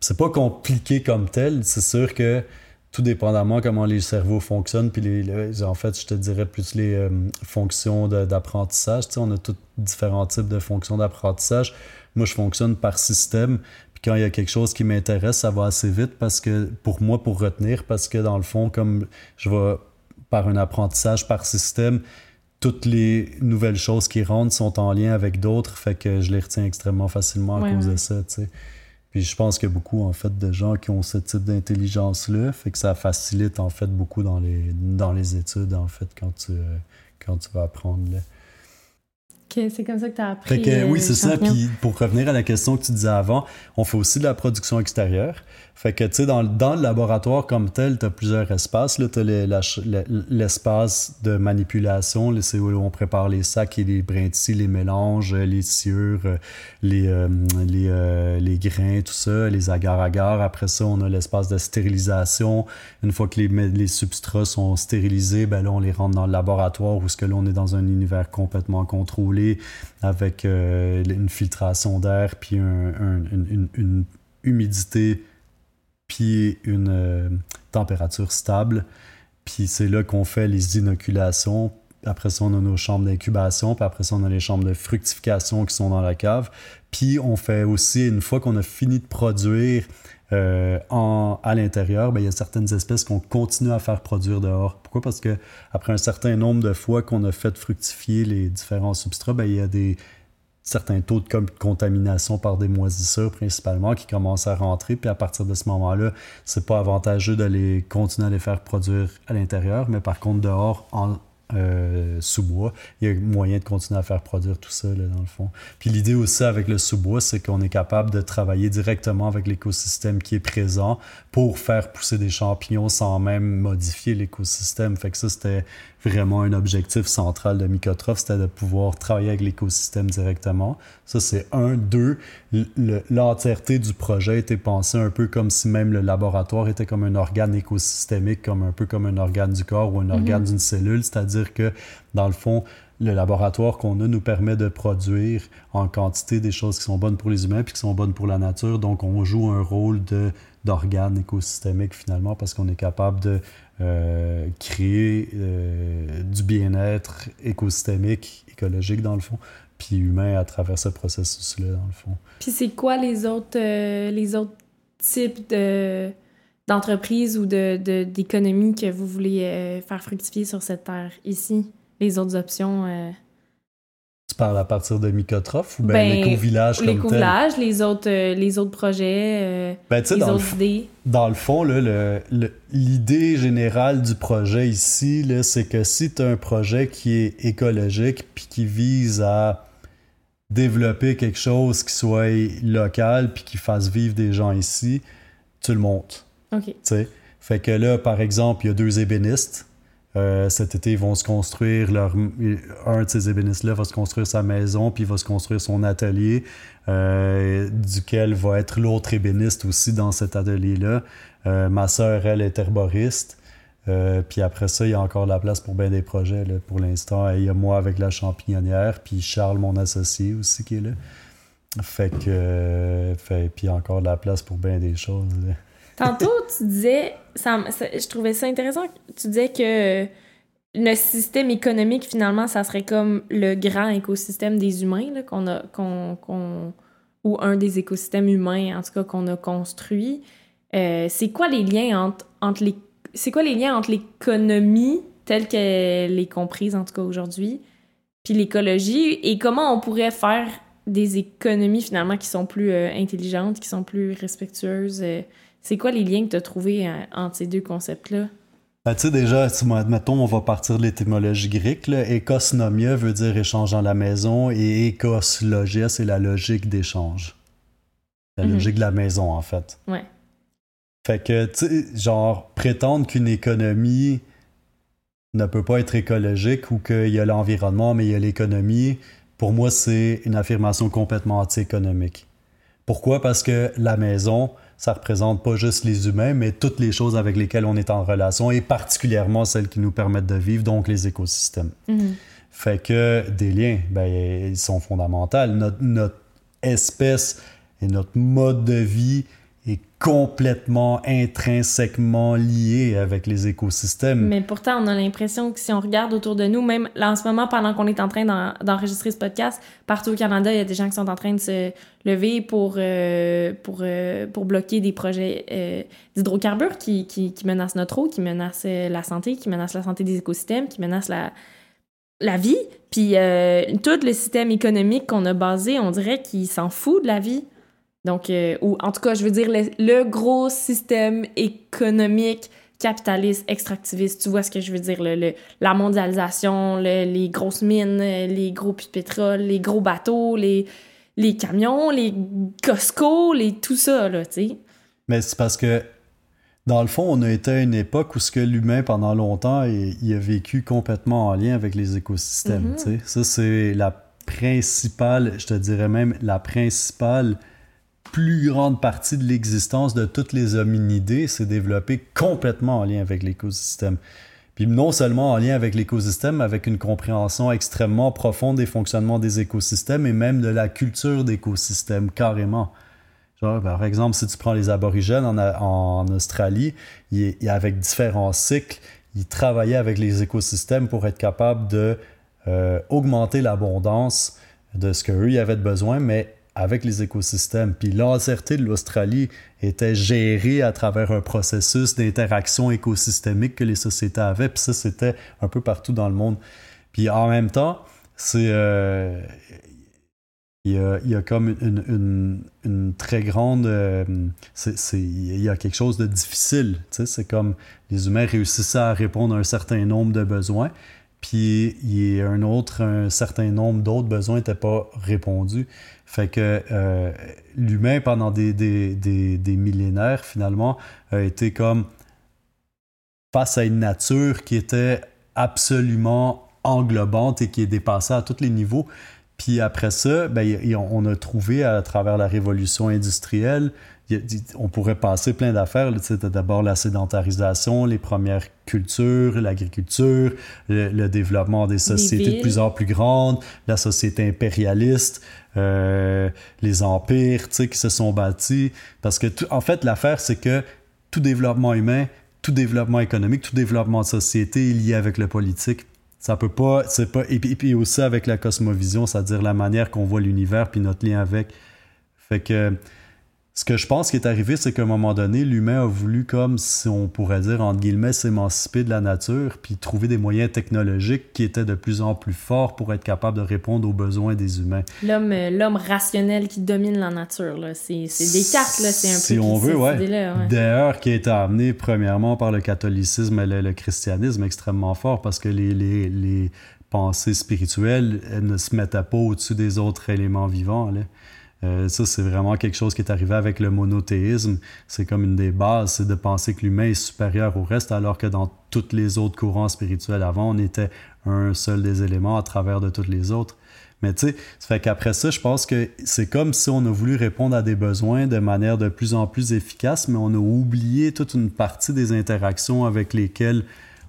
C'est pas compliqué comme tel. C'est sûr que tout dépendamment comment les cerveaux fonctionnent, puis les, en fait, je te dirais plus les euh, fonctions d'apprentissage. Tu sais, on a tous différents types de fonctions d'apprentissage. Moi, je fonctionne par système quand il y a quelque chose qui m'intéresse, ça va assez vite parce que pour moi, pour retenir, parce que dans le fond, comme je vais par un apprentissage par système, toutes les nouvelles choses qui rentrent sont en lien avec d'autres, fait que je les retiens extrêmement facilement à cause de ça, tu sais. Puis je pense qu'il y a beaucoup, en fait, de gens qui ont ce type d'intelligence-là, fait que ça facilite, en fait, beaucoup dans les, dans les études, en fait, quand tu, quand tu vas apprendre, là c'est comme ça que tu as appris. oui, euh, c'est ça. Puis pour revenir à la question que tu disais avant, on fait aussi de la production extérieure. Fait que, tu sais, dans, dans, le laboratoire comme tel, tu as plusieurs espaces. Tu as l'espace de manipulation, c'est où on prépare les sacs et les brintis, les mélanges, les sciures, les, euh, les, euh, les, grains, tout ça, les agar-agar. Après ça, on a l'espace de stérilisation. Une fois que les, les substrats sont stérilisés, ben là, on les rentre dans le laboratoire où ce que là, on est dans un univers complètement contrôlé avec euh, une filtration d'air puis une, une humidité puis une euh, température stable. Puis c'est là qu'on fait les inoculations. Après ça, on a nos chambres d'incubation. Puis après ça, on a les chambres de fructification qui sont dans la cave. Puis on fait aussi, une fois qu'on a fini de produire euh, à l'intérieur, ben, il y a certaines espèces qu'on continue à faire produire dehors. Pourquoi? Parce que après un certain nombre de fois qu'on a fait fructifier les différents substrats, ben, il y a des, certains taux de contamination par des moisissures principalement qui commencent à rentrer. Puis à partir de ce moment-là, c'est pas avantageux de les continuer à les faire produire à l'intérieur, mais par contre dehors, en, euh, sous-bois, il y a moyen de continuer à faire produire tout ça, dans le fond. Puis l'idée aussi avec le sous-bois, c'est qu'on est capable de travailler directement avec l'écosystème qui est présent pour faire pousser des champignons sans même modifier l'écosystème. Fait que ça, c'était vraiment un objectif central de Mycotrophe, c'était de pouvoir travailler avec l'écosystème directement. Ça, c'est un. Deux, l'entièreté du projet était pensée un peu comme si même le laboratoire était comme un organe écosystémique, comme un peu comme un organe du corps ou un organe mhm. d'une cellule, c'est-à-dire que, dans le fond, le laboratoire qu'on a nous permet de produire en quantité des choses qui sont bonnes pour les humains puis qui sont bonnes pour la nature. Donc, on joue un rôle de d'organe écosystémique finalement parce qu'on est capable de euh, créer euh, du bien-être écosystémique, écologique dans le fond, puis humain à travers ce processus-là dans le fond. Puis c'est quoi les autres, euh, les autres types de d'entreprises ou de, d'économies que vous voulez faire fructifier sur cette terre ici? Les autres options? Tu parles à partir de Mycotrophe ou bien ben, l'éco-village comme L'éco-village, les autres, euh, les autres projets, euh, ben, les autres idées. Dans le fond, l'idée générale du projet ici, c'est que si tu as un projet qui est écologique puis qui vise à développer quelque chose qui soit local puis qui fasse vivre des gens ici, tu le montes. OK. Fait que là, par exemple, il y a deux ébénistes euh, cet été, ils vont se construire leur. Un de ces ébénistes-là va se construire sa maison, puis va se construire son atelier, euh, duquel va être l'autre ébéniste aussi dans cet atelier-là. Euh, ma sœur, elle, est herboriste. puis après ça, il y a encore de la place pour bien des projets pour l'instant. Il y a moi avec la champignonnière, puis Charles, mon associé aussi, qui est là. Fait que. fait, puis encore de la place pour bien des choses. Tantôt, tu disais, je trouvais ça intéressant, tu disais que le système économique, finalement, ça serait comme le grand écosystème des humains qu'on a, qu'on, ou un des écosystèmes humains, en tout cas, qu'on a construit. Euh, c'est quoi les liens entre, entre les c'est quoi les liens entre l'économie telle qu'elle est comprise en tout cas aujourd'hui, puis l'écologie? Et comment on pourrait faire des économies finalement qui sont plus euh, intelligentes, qui sont plus respectueuses. Euh, c'est quoi les liens que tu as trouvés entre ces deux concepts-là? Ben, tu sais, déjà, mettons, on va partir de l'étymologie grecque. Là. Veut dire échange dans la maison et ecoslogia, c'est la logique d'échange. La mhm. logique de la maison, en fait. Ouais. Fait que, tu sais, genre, prétendre qu'une économie ne peut pas être écologique ou qu'il y a l'environnement, mais il y a l'économie, pour moi, c'est une affirmation complètement anti-économique. Pourquoi? Parce que la maison, ça représente pas juste les humains, mais toutes les choses avec lesquelles on est en relation et particulièrement celles qui nous permettent de vivre, donc les écosystèmes. Mhm. Fait que des liens, ben, ils sont fondamentaux. Notre, notre espèce et notre mode de vie complètement intrinsèquement lié avec les écosystèmes. Mais pourtant, on a l'impression que si on regarde autour de nous, même là en ce moment, pendant qu'on est en train d'enregistrer ce podcast, partout au Canada, il y a des gens qui sont en train de se lever pour, euh, pour, euh, pour bloquer des projets euh, d'hydrocarbures qui, qui, qui, menacent notre eau, qui menacent la santé, qui menacent la santé des écosystèmes, qui menacent la, la vie. Puis tout le système économique qu'on a basé, on dirait qu'il s'en fout de la vie. Donc, euh, ou en tout cas, je veux dire, le, gros système économique capitaliste, extractiviste, tu vois ce que je veux dire, le, la mondialisation, les grosses mines, les gros puits de pétrole, les gros bateaux, les, les camions, les Costco, les, tout ça, là, tu sais. Mais c'est parce que, dans le fond, on a été à une époque où ce que l'humain, pendant longtemps, il, a vécu complètement en lien avec les écosystèmes, mm-hmm. tu sais. Ça, c'est la principale, je te dirais même, la principale plus grande partie de l'existence de toutes les hominidés s'est développée complètement en lien avec l'écosystème. Puis non seulement en lien avec l'écosystème, avec une compréhension extrêmement profonde des fonctionnements des écosystèmes et même de la culture d'écosystèmes, carrément. Genre, par exemple, si tu prends les aborigènes en, Australie, avec différents cycles, ils travaillaient avec les écosystèmes pour être capables de euh, l'abondance de ce qu'eux avaient besoin, mais avec les écosystèmes. Puis l'entièreté de l'Australie était gérée à travers un processus d'interaction écosystémique que les sociétés avaient. Puis ça, c'était un peu partout dans le monde. Puis en même temps, c'est... Euh, il, y a, comme une très grande... Euh, c'est, il y a quelque chose de difficile. C'est comme les humains réussissaient à répondre à un certain nombre de besoins, puis il y a un autre, un certain nombre d'autres besoins n'étaient pas répondus. Fait que euh, l'humain, pendant des, des, des, millénaires, finalement, a été comme face à une nature qui était absolument englobante et qui est dépassée à tous les niveaux. Puis après ça, ben, on a trouvé à travers la révolution industrielle, on pourrait passer plein d'affaires. D'abord la sédentarisation, les premières cultures, l'agriculture, le, développement des sociétés de plus en plus grandes, la société impérialiste, euh, les empires qui se sont bâtis. Parce que, en fait, l'affaire, c'est que tout développement humain, tout développement économique, tout développement de société est lié avec le politique. Ça peut pas, c'est pas, et puis, aussi avec la cosmovision, c'est-à-dire la manière qu'on voit l'univers puis notre lien avec. Fait que ce que je pense qui est arrivé, c'est qu'à un moment donné, l'humain a voulu, comme si on pourrait dire, entre guillemets, s'émanciper de la nature, puis trouver des moyens technologiques qui étaient de plus en plus forts pour être capable de répondre aux besoins des humains. L'homme, euh, l'homme rationnel qui domine la nature, là. C'est, c'est des cartes, là. C'est un si peu on veut, ouais. D'ailleurs, qui a été amené premièrement par le catholicisme et le, christianisme extrêmement fort, parce que les, les, les pensées spirituelles ne se mettaient pas au-dessus des autres éléments vivants, là. Euh, ça, c'est vraiment quelque chose qui est arrivé avec le monothéisme. C'est comme une des bases, c'est de penser que l'humain est supérieur au reste, alors que dans tous les autres courants spirituels avant, on était un seul des éléments à travers de tous les autres. Mais tu sais, ça fait qu'après ça, je pense que c'est comme si on a voulu répondre à des besoins de manière de plus en plus efficace, mais on a oublié toute une partie des interactions avec lesquelles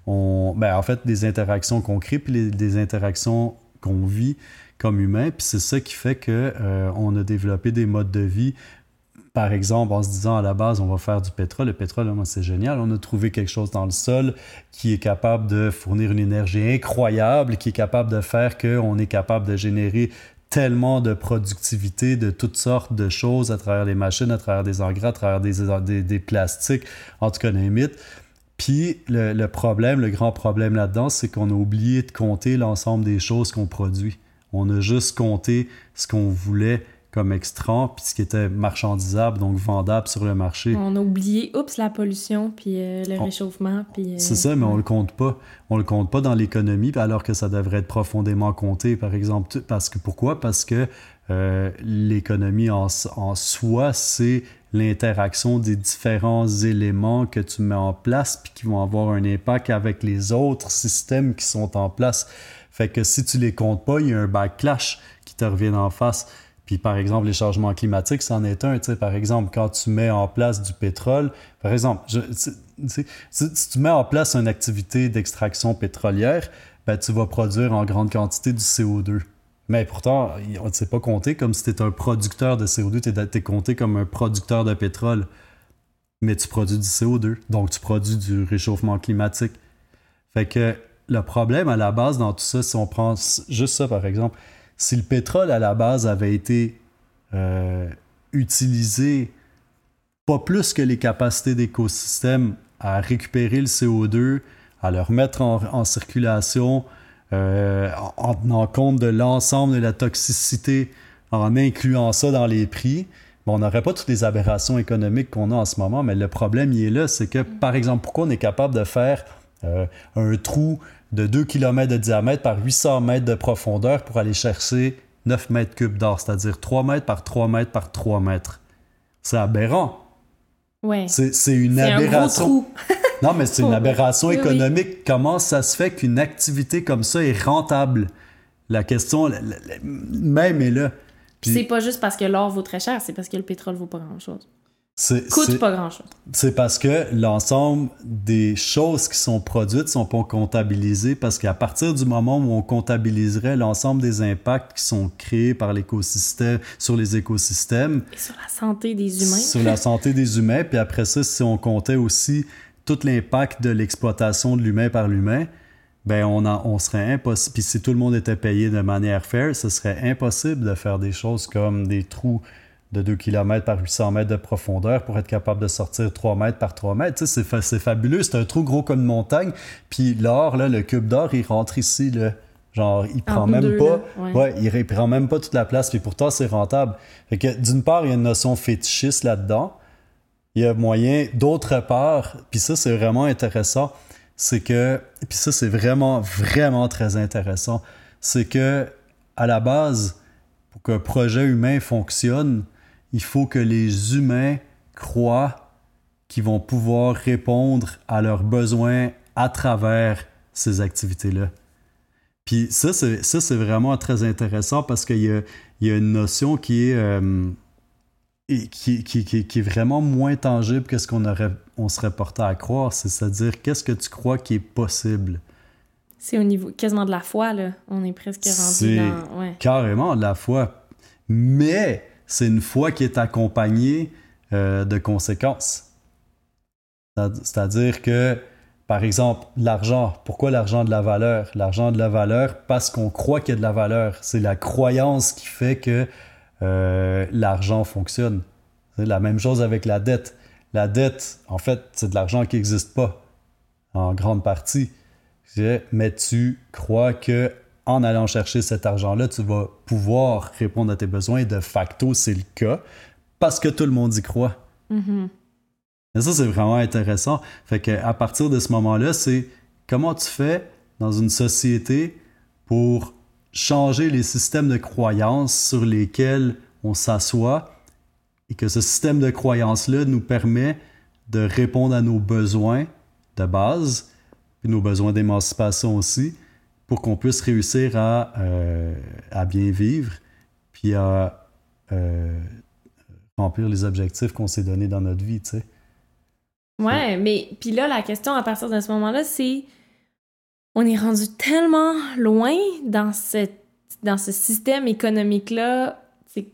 on. Ben, en fait, des interactions qu'on crée, puis des interactions qu'on vit comme humain. Puis c'est ça qui fait qu'on euh, on a développé des modes de vie par exemple, en se disant à la base, on va faire du pétrole. Le pétrole, c'est génial. On a trouvé quelque chose dans le sol qui est capable de fournir une énergie incroyable, qui est capable de faire qu'on est capable de générer tellement de productivité de toutes sortes de choses à travers les machines, à travers des engrais, à travers des, des, plastiques, en tout cas, limite. Puis le, le, problème, le grand problème là-dedans, c'est qu'on a oublié de compter l'ensemble des choses qu'on produit. On a juste compté ce qu'on voulait comme extra, puis ce qui était marchandisable, donc vendable sur le marché. On a oublié, oups, la pollution, puis euh, le réchauffement, puis... Euh, c'est ça, mais on le compte pas. On le compte pas dans l'économie, alors que ça devrait être profondément compté, par exemple. Parce que, pourquoi? Parce que euh, l'économie en, en soi, c'est l'interaction des différents éléments que tu mets en place, puis qui vont avoir un impact avec les autres systèmes qui sont en place. Fait que si tu les comptes pas, il y a un backlash qui te revient en face. Puis par exemple, les changements climatiques, c'en est un. Tu sais, par exemple, quand tu mets en place du pétrole, par exemple, si, tu mets en place une activité d'extraction pétrolière, ben, tu vas produire en grande quantité du CO2. Mais pourtant, on ne s'est pas compté comme si tu étais un producteur de CO2, tu es, compté comme un producteur de pétrole. Mais tu produis du CO2, donc tu produis du réchauffement climatique. Fait que le problème à la base dans tout ça, si on prend juste ça par exemple, si le pétrole à la base avait été euh, utilisé pas plus que les capacités d'écosystème à récupérer le CO2, à le remettre en, circulation, euh, en tenant compte de l'ensemble de la toxicité, en incluant ça dans les prix, on n'aurait pas toutes les aberrations économiques qu'on a en ce moment, mais le problème, il est là, c'est que, par exemple, pourquoi on est capable de faire euh, un trou de 2 km de diamètre par 800 mètres de profondeur pour aller chercher 9 mètres cubes d'or, c'est-à-dire 3 mètres par 3 mètres par 3 mètres. C'est aberrant. Ouais. C'est une aberration. <laughs> non, mais c'est une aberration économique. Comment ça se fait qu'une activité comme ça est rentable? La question même est là. C'est pas juste parce que l'or vaut très cher, c'est parce que le pétrole vaut pas grand-chose coûte pas grand-chose. C'est parce que l'ensemble des choses qui sont produites sont pas comptabilisées parce qu'à partir du moment où on comptabiliserait l'ensemble des impacts qui sont créés par l'écosystème sur les écosystèmes et sur la santé des humains. Sur la santé des humains, puis après ça si on comptait aussi tout l'impact de l'exploitation de l'humain par l'humain, ben on, on serait impossible. Puis si tout le monde était payé de manière fair, ce serait impossible de faire des choses comme des trous de 2 km par 800 mètres de profondeur pour être capable de sortir 3 mètres par 3 mètres. c'est, fabuleux. C'est un trou gros comme une montagne. Puis l'or, le cube d'or, il rentre ici. Là. Genre, il prend même pas. ouais. il, prend même pas toute la place. Puis pourtant, c'est rentable. Fait que d'une part, il y a une notion fétichiste là-dedans. Il y a moyen. D'autre part, puis ça, c'est vraiment intéressant. C'est que. Puis ça, c'est vraiment, vraiment très intéressant. C'est que, à la base, pour qu'un projet humain fonctionne, il faut que les humains croient qu'ils vont pouvoir répondre à leurs besoins à travers ces activités-là. Puis ça, c'est vraiment très intéressant parce qu'il y a, y a, une notion qui est, euh, qui, qui, qui, est vraiment moins tangible que ce qu'on on serait porté à croire. C'est-à-dire, qu'est-ce que tu crois qui est possible? C'est au niveau quasiment de la foi, là. On est presque rendu dans... Ouais. carrément de la foi. Mais c'est une foi qui est accompagnée euh, de conséquences. C'est-à-dire que, par exemple, l'argent, pourquoi l'argent de la valeur? L'argent de la valeur parce qu'on croit qu'il y a de la valeur. C'est la croyance qui fait que euh, l'argent fonctionne. C'est la même chose avec la dette. La dette, en fait, c'est de l'argent qui n'existe pas, en grande partie. Mais tu crois que en allant chercher cet argent-là, tu vas pouvoir répondre à tes besoins. Et de facto, c'est le cas parce que tout le monde y croit. Mm-hmm. Et ça, c'est vraiment intéressant. Fait qu'à partir de ce moment-là, c'est comment tu fais dans une société pour changer les systèmes de croyances sur lesquels on s'assoit et que ce système de croyances-là nous permet de répondre à nos besoins de base, et nos besoins d'émancipation aussi, pour qu'on puisse réussir à, euh, à, bien vivre, puis à euh, remplir les objectifs qu'on s'est donnés dans notre vie, tu sais. Ouais, mais puis là, la question à partir de ce moment-là, c'est on est rendu tellement loin dans, cette, dans ce système économique-là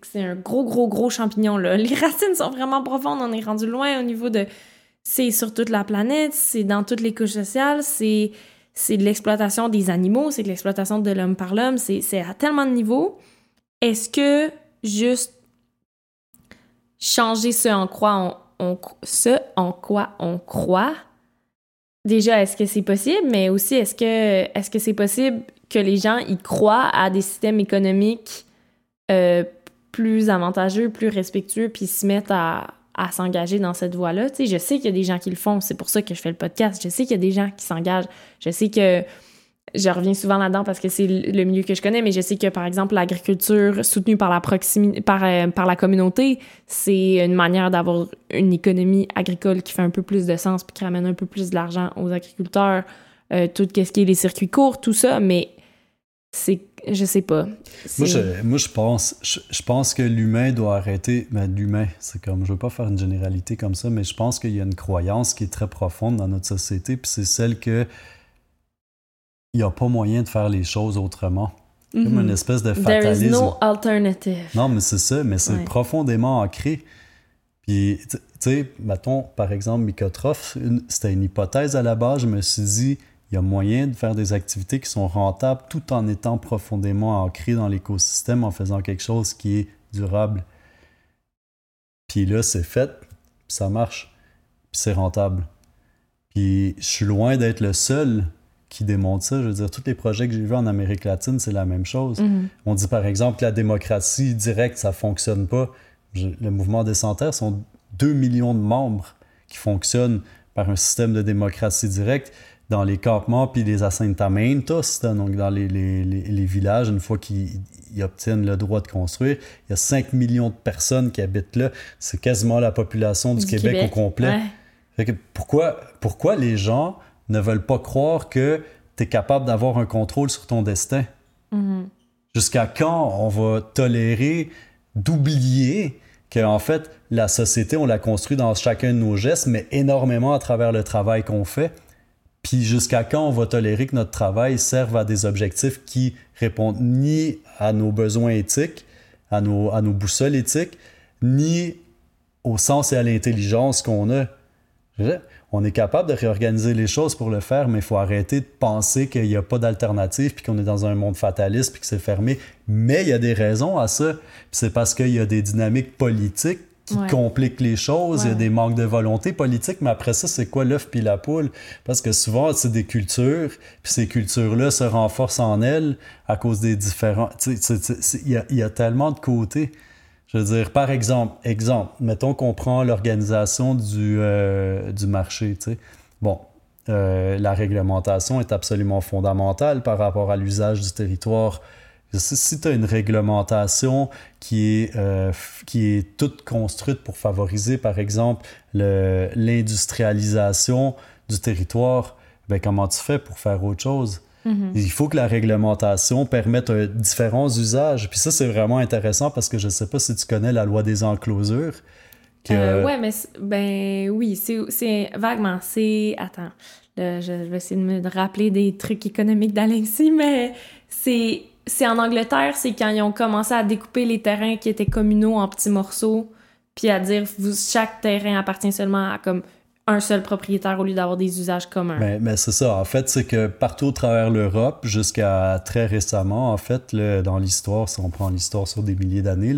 c'est un gros, gros, gros champignon, là. Les <laughs> racines sont vraiment profondes, on est rendu loin au niveau de... C'est sur toute la planète, c'est dans toutes les couches sociales, c'est c'est de l'exploitation des animaux, c'est de l'exploitation de l'homme par l'homme, c'est à tellement de niveaux. Est-ce que juste changer ce en quoi on, ce en croit, déjà, est-ce que c'est possible, mais aussi, est-ce que est-ce que c'est possible que les gens y croient à des systèmes économiques euh, plus avantageux, plus respectueux, puis se mettent à, à s'engager dans cette voie-là. Tu sais, je sais qu'il y a des gens qui le font, c'est pour ça que je fais le podcast. Je sais qu'il y a des gens qui s'engagent. Je sais que je reviens souvent là-dedans parce que c'est le milieu que je connais, mais je sais que par exemple l'agriculture soutenue par la proximité, par, euh, par la communauté, c'est une manière d'avoir une économie agricole qui fait un peu plus de sens puis qui ramène un peu plus de l'argent aux agriculteurs. Euh, tout ce qui est les circuits courts, tout ça, mais c'est je sais pas. Moi je, moi, je pense je, pense que l'humain doit arrêter. Mais l'humain, c'est comme, je veux pas faire une généralité comme ça, mais je pense qu'il y a une croyance qui est très profonde dans notre société, puis c'est celle que il n'y a pas moyen de faire les choses autrement. Comme une mm-hmm. espèce de fatalisme. There is no alternative. Non, mais c'est ça, mais c'est profondément ancré. Puis, tu sais, mettons, par exemple, Mycotrophe, c'était une hypothèse à la base. Je me suis dit, il y a moyen de faire des activités qui sont rentables tout en étant profondément ancrées dans l'écosystème, en faisant quelque chose qui est durable. Puis là, c'est fait, puis ça marche, puis c'est rentable. Puis je suis loin d'être le seul qui démontre ça. Je veux dire, tous les projets que j'ai vus en Amérique latine, c'est la même chose. Mm-hmm. On dit par exemple que la démocratie directe, ça fonctionne pas. le mouvement des Terre sont 2 millions de membres qui fonctionnent par un système de démocratie directe dans les campements puis les assentamientos, donc dans les, les, les, villages, une fois qu'ils obtiennent le droit de construire, il y a 5 millions de personnes qui habitent là. C'est quasiment la population du, Québec, au complet. pourquoi, pourquoi les gens ne veulent pas croire que tu es capable d'avoir un contrôle sur ton destin? Mm-hmm. Jusqu'à quand on va tolérer d'oublier qu'en fait, la société, on la construit dans chacun de nos gestes, mais énormément à travers le travail qu'on fait? Puis jusqu'à quand on va tolérer que notre travail serve à des objectifs qui répondent ni à nos besoins éthiques, à nos, à nos boussoles éthiques, ni au sens et à l'intelligence qu'on a? On est capable de réorganiser les choses pour le faire, mais il faut arrêter de penser qu'il n'y a pas d'alternative, puis qu'on est dans un monde fataliste, puis que c'est fermé. Mais il y a des raisons à ça. C'est parce qu'il y a des dynamiques politiques qui complique les choses. Il y a des manques de volonté politique, mais après ça, c'est quoi l'œuf puis la poule? Parce que souvent, c'est des cultures, puis ces cultures-là se renforcent en elles à cause des différents... Il y a, tellement de côtés. Je veux dire, par exemple, exemple, mettons qu'on prend l'organisation du, euh, du marché, tu sais. Bon, euh, la réglementation est absolument fondamentale par rapport à l'usage du territoire si tu as une réglementation qui est, euh, qui est toute construite pour favoriser, par exemple, l'industrialisation du territoire, ben comment tu fais pour faire autre chose? Mm-hmm. Il faut que la réglementation permette différents usages. Puis ça, c'est vraiment intéressant parce que je ne sais pas si tu connais la loi des enclosures. Que... Euh, ouais, mais ben oui, c'est vaguement. C'est. Attends, je, vais essayer de me rappeler des trucs économiques d'Alexis, mais c'est c'est en Angleterre, c'est quand ils ont commencé à découper les terrains qui étaient communaux en petits morceaux, puis à dire chaque terrain appartient seulement à comme un seul propriétaire au lieu d'avoir des usages communs. Mais, mais c'est ça. En fait, c'est que partout au travers l'Europe, jusqu'à très récemment, en fait, dans l'histoire, si on prend l'histoire sur des milliers d'années,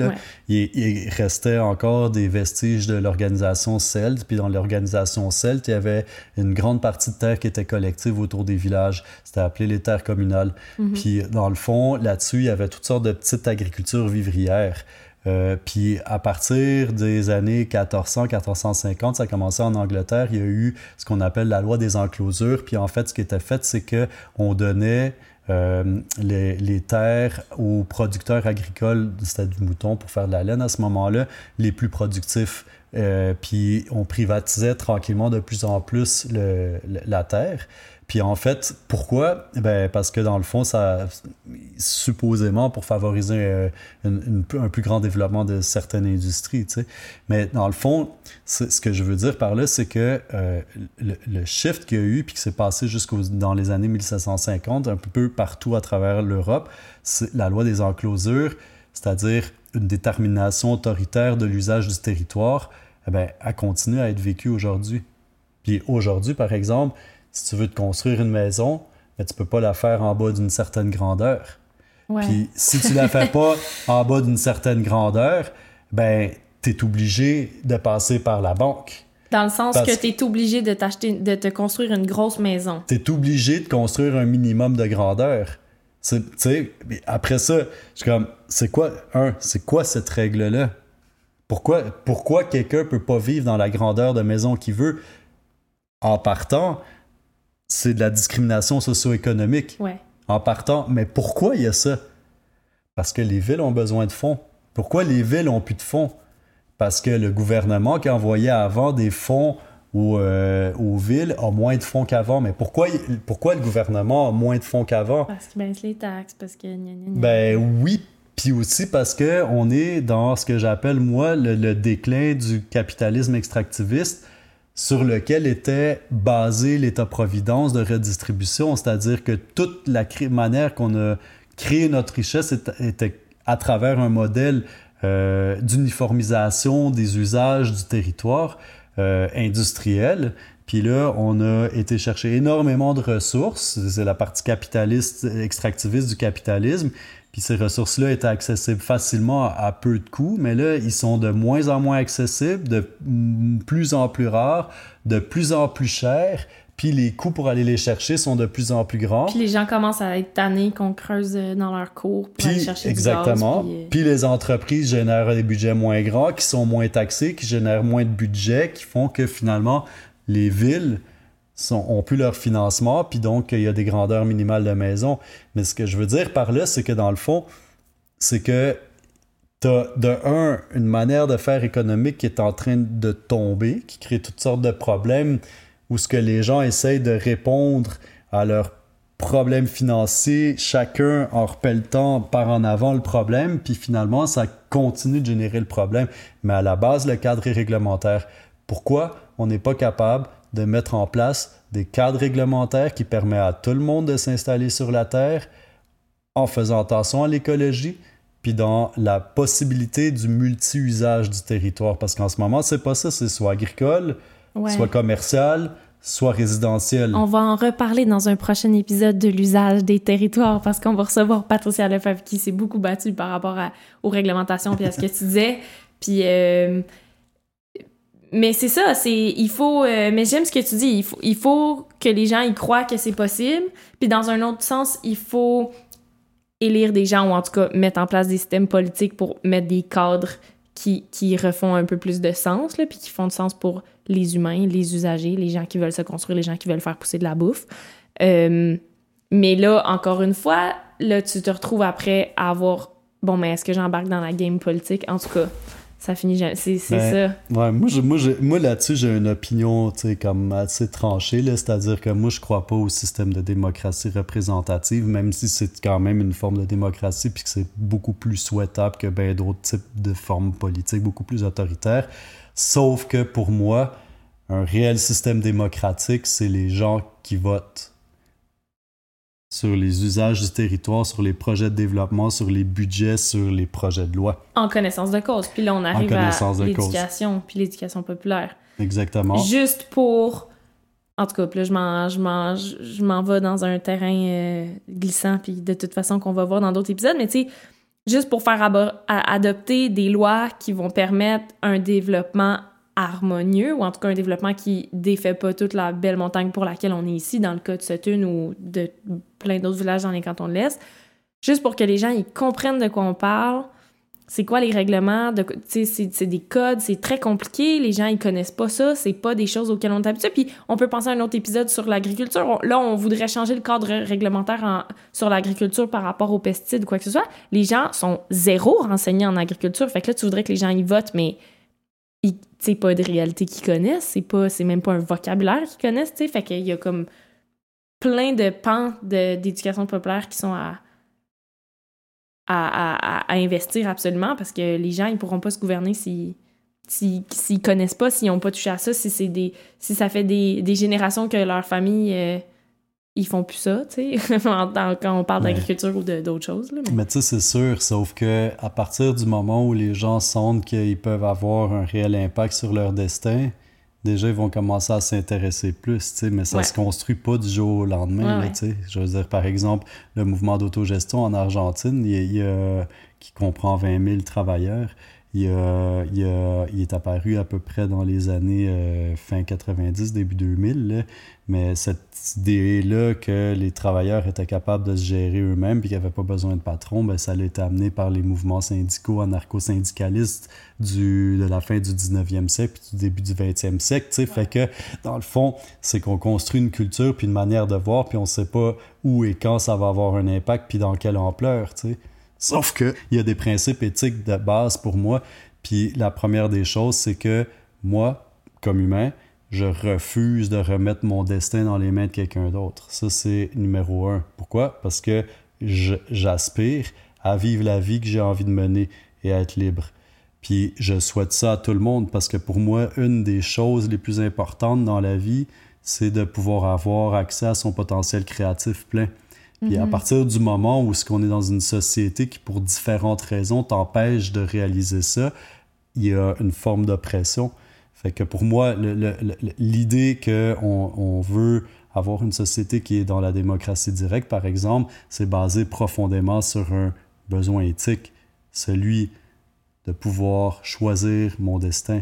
il, restait encore des vestiges de l'organisation celte. Puis dans l'organisation celte, il y avait une grande partie de terre qui était collective autour des villages. C'était appelé les terres communales. Mhm. Puis dans le fond, là-dessus, il y avait toutes sortes de petites agricultures vivrières. Euh, puis à partir des années 1400-1450, ça a commencé en Angleterre, il y a eu ce qu'on appelle la loi des enclosures. Puis en fait, ce qui était fait, c'est que on donnait euh, les, terres aux producteurs agricoles, c'était du mouton pour faire de la laine à ce moment-là, les plus productifs. Euh, puis on privatisait tranquillement de plus en plus la terre. Puis en fait, pourquoi? Ben, parce que dans le fond, ça supposément pour favoriser euh, un plus grand développement de certaines industries. Tu sais. Mais dans le fond, ce que je veux dire par là, c'est que euh, le, shift qu'il y a eu, puis qui s'est passé jusqu'au dans les années 1750, un peu partout à travers l'Europe, c'est la loi des enclosures, c'est-à-dire une détermination autoritaire de l'usage du territoire, eh bien, elle continue à être vécue aujourd'hui. Puis aujourd'hui, par exemple, si tu veux te construire une maison, ben, tu peux pas la faire en bas d'une certaine grandeur. Puis si tu la fais pas en bas d'une certaine grandeur, ben tu es obligé de passer par la banque. Dans le sens que tu es obligé de t'acheter de te construire une grosse maison. Tu es obligé de construire un minimum de grandeur. Tu sais, après ça, je suis comme c'est quoi un, c'est quoi cette règle là Pourquoi pourquoi quelqu'un peut pas vivre dans la grandeur de maison qu'il veut en partant? C'est de la discrimination socio-économique. En partant, mais pourquoi il y a ça? Parce que les villes ont besoin de fonds. Pourquoi les villes ont plus de fonds? Parce que le gouvernement qui envoyait avant des fonds aux, euh, aux villes a moins de fonds qu'avant. Mais pourquoi, pourquoi le gouvernement a moins de fonds qu'avant? Parce qu'il baisse les taxes, parce que... Ben oui, puis aussi parce qu'on est dans ce que j'appelle, moi, le déclin du capitalisme extractiviste sur lequel était basé l'État-providence de redistribution, c'est-à-dire que toute la manière qu'on a créé notre richesse était à travers un modèle euh, d'uniformisation des usages du territoire euh, industriel. Puis là, on a été chercher énormément de ressources. C'est la partie capitaliste, extractiviste du capitalisme. Puis ces ressources-là étaient accessibles facilement à, peu de coûts, mais là, ils sont de moins en moins accessibles, de plus en plus rares, de plus en plus chers. Puis les coûts pour aller les chercher sont de plus en plus grands. Puis les gens commencent à être tannés qu'on creuse euh, dans leur cours pour aller chercher exactement. du gaz. Puis, euh, puis les entreprises génèrent des budgets moins grands, qui sont moins taxés, qui génèrent moins de budget, qui font que finalement, les villes ont plus leur financement, puis donc il y a des grandeurs minimales de maisons. Mais ce que je veux dire par là, c'est que dans le fond, c'est que tu as de un, une manière de faire économique qui est en train de tomber, qui crée toutes sortes de problèmes, où ce que les gens essayent de répondre à leurs problèmes financiers, chacun en repelletant par en avant le problème, puis finalement, ça continue de générer le problème. Mais à la base, le cadre est réglementaire. Pourquoi? On n'est pas capable de mettre en place des cadres réglementaires qui permettent à tout le monde de s'installer sur la Terre en faisant attention à l'écologie, puis dans la possibilité du multi-usage du territoire. Parce qu'en ce moment, c'est pas ça, c'est soit agricole, soit commercial, soit résidentiel. On va en reparler dans un prochain épisode de l'usage des territoires parce qu'on va recevoir Patricia Lefebvre qui s'est beaucoup battue par rapport aux réglementations puis à ce que tu disais. Puis euh, mais c'est ça, c'est il faut euh, mais j'aime ce que tu dis, il faut il faut que les gens y croient que c'est possible, puis dans un autre sens, il faut élire des gens ou en tout cas mettre en place des systèmes politiques pour mettre des cadres qui, qui refont un peu plus de sens là, puis qui font de sens pour les humains, les usagers, les gens qui veulent se construire, les gens qui veulent faire pousser de la bouffe. Euh, mais là encore une fois, là tu te retrouves après à avoir bon mais est-ce que j'embarque dans la game politique? En tout cas ça finit c'est ben, ça. ouais moi moi, moi là-dessus j'ai une opinion comme assez tranchée là. C'est-à-dire que moi je crois pas au système de démocratie représentative même si c'est quand même une forme de démocratie puis que c'est beaucoup plus souhaitable que ben d'autres types de formes politiques beaucoup plus autoritaires. Sauf que pour moi un réel système démocratique c'est les gens qui votent sur les usages du territoire, sur les projets de développement, sur les budgets, sur les projets de loi. En connaissance de cause. Puis là, on arrive à l'éducation, puis l'éducation populaire. Exactement. Juste pour... En tout cas, là, je m'en, je je m'en vais dans un terrain euh, glissant, puis de toute façon qu'on va voir dans d'autres épisodes, mais tu sais, juste pour faire adopter des lois qui vont permettre un développement harmonieux, ou en tout cas un développement qui défait pas toute la belle montagne pour laquelle on est ici, dans le cas de Sutton ou de plein d'autres villages dans les cantons de l'Est, juste pour que les gens ils comprennent de quoi on parle, c'est quoi les règlements, de, c'est, des codes, c'est très compliqué, les gens ils connaissent pas ça, c'est pas des choses auxquelles on est habitué, puis on peut penser à un autre épisode sur l'agriculture, là on voudrait changer le cadre réglementaire sur l'agriculture par rapport aux pesticides ou quoi que ce soit, les gens sont zéro renseignés en agriculture, fait que là tu voudrais que les gens y votent, mais c'est pas de réalité qu'ils connaissent, c'est pas c'est même pas un vocabulaire qu'ils connaissent, tu sais, fait qu'il y a comme plein de pans d'éducation populaire qui sont à, à, à, investir absolument parce que les gens ils pourront pas se gouverner si s'ils si, connaissent pas, s'ils ont pas touché à ça, si c'est des si ça fait des, des générations que leur famille euh, ils font plus ça, tu sais, <laughs> quand on parle d'agriculture ou d'autres choses. Là, mais, tu sais, c'est sûr, sauf que à partir du moment où les gens sentent qu'ils peuvent avoir un réel impact sur leur destin, déjà, ils vont commencer à s'intéresser plus, tu sais, mais ça se construit pas du jour au lendemain, tu sais. Je veux dire, par exemple, le mouvement d'autogestion en Argentine, il, qui comprend 20 000 travailleurs, il, il, est apparu à peu près dans les années euh, fin 90, début 2000. Mais cette idée-là que les travailleurs étaient capables de se gérer eux-mêmes et qu'ils n'avaient pas besoin de patron, ben, ça a été amené par les mouvements syndicaux anarcho-syndicalistes du, de la fin du 19e siècle et du début du 20e siècle. Fait que, dans le fond, c'est qu'on construit une culture puis une manière de voir puis on ne sait pas où et quand ça va avoir un impact puis dans quelle ampleur. sais Sauf qu'il y a des principes éthiques de base pour moi. Puis la première des choses, c'est que moi, comme humain, je refuse de remettre mon destin dans les mains de quelqu'un d'autre. Ça, c'est numéro un. Pourquoi? Parce que j'aspire à vivre la vie que j'ai envie de mener et à être libre. Puis je souhaite ça à tout le monde parce que pour moi, une des choses les plus importantes dans la vie, c'est de pouvoir avoir accès à son potentiel créatif plein. Puis à mhm. partir du moment où ce qu'on est dans une société qui, pour différentes raisons, t'empêche de réaliser ça, il y a une forme d'oppression. Fait que pour moi, l'idée qu'on on veut avoir une société qui est dans la démocratie directe, par exemple, c'est basé profondément sur un besoin éthique, celui de pouvoir choisir mon destin,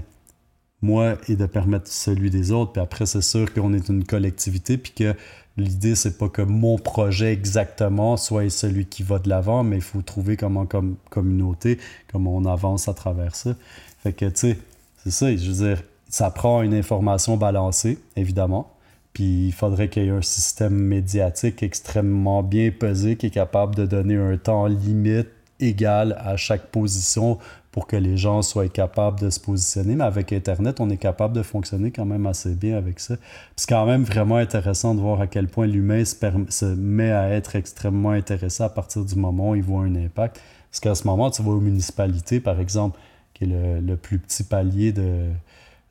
moi, et de permettre celui des autres. Puis après, c'est sûr qu'on est une collectivité, puis que L'idée, c'est pas que mon projet exactement soit celui qui va de l'avant, mais il faut trouver comment, comme communauté, comment on avance à travers ça. Fait que, tu sais, c'est ça, je veux dire, ça prend une information balancée, évidemment. Puis il faudrait qu'il y ait un système médiatique extrêmement bien pesé qui est capable de donner un temps limite égal à chaque position pour que les gens soient capables de se positionner. Mais avec Internet, on est capable de fonctionner quand même assez bien avec ça. C'est quand même vraiment intéressant de voir à quel point l'humain se, met à être extrêmement intéressé à partir du moment où il voit un impact. Parce qu'à ce moment, tu vois aux municipalités, par exemple, qui est le, plus petit palier de,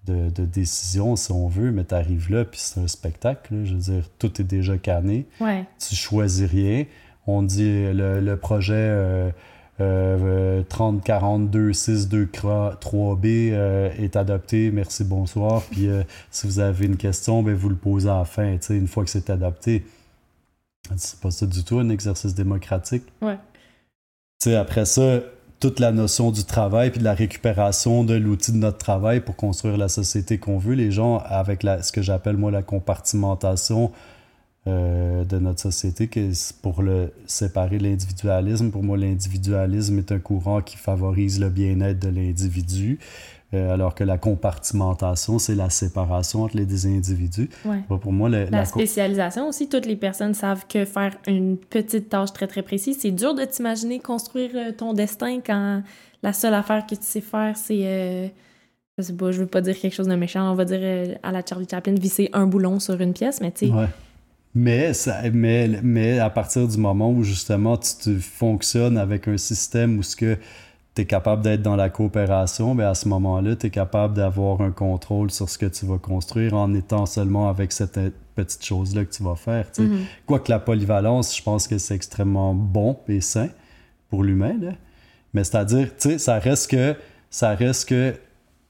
de, décision, si on veut, mais tu arrives là, puis c'est un spectacle. Je veux dire, tout est déjà canné. Ouais. Tu choisis rien. On dit le, projet... Euh, 30 42 6 2 3B est adopté. Merci, bonsoir. Puis euh, <laughs> si vous avez une question, ben, vous le posez à la fin, une fois que c'est adopté. C'est pas ça du tout un exercice démocratique. Ouais. après ça, toute la notion du travail puis de la récupération de l'outil de notre travail pour construire la société qu'on veut, les gens avec la, ce que j'appelle moi la compartimentation euh, de notre société que pour le séparer l'individualisme. Pour moi, l'individualisme est un courant qui favorise le bien-être de l'individu, euh, alors que la compartimentation, c'est la séparation entre les individus. Pour moi, la, spécialisation aussi, toutes les personnes savent que faire une petite tâche très très précise, c'est dur de t'imaginer construire euh, ton destin quand la seule affaire que tu sais faire, c'est je sais pas, je veux pas dire quelque chose de méchant, on va dire à la Charlie Chaplin, visser un boulon sur une pièce, mais tu sais, mais, ça, mais, mais à partir du moment où justement tu, fonctionnes avec un système où ce que tu es capable d'être dans la coopération, bien à ce moment-là, tu es capable d'avoir un contrôle sur ce que tu vas construire en étant seulement avec cette petite chose-là que tu vas faire. Mm-hmm. Quoique la polyvalence, je pense que c'est extrêmement bon et sain pour l'humain. Mais c'est-à-dire, tu sais, ça reste que ça reste que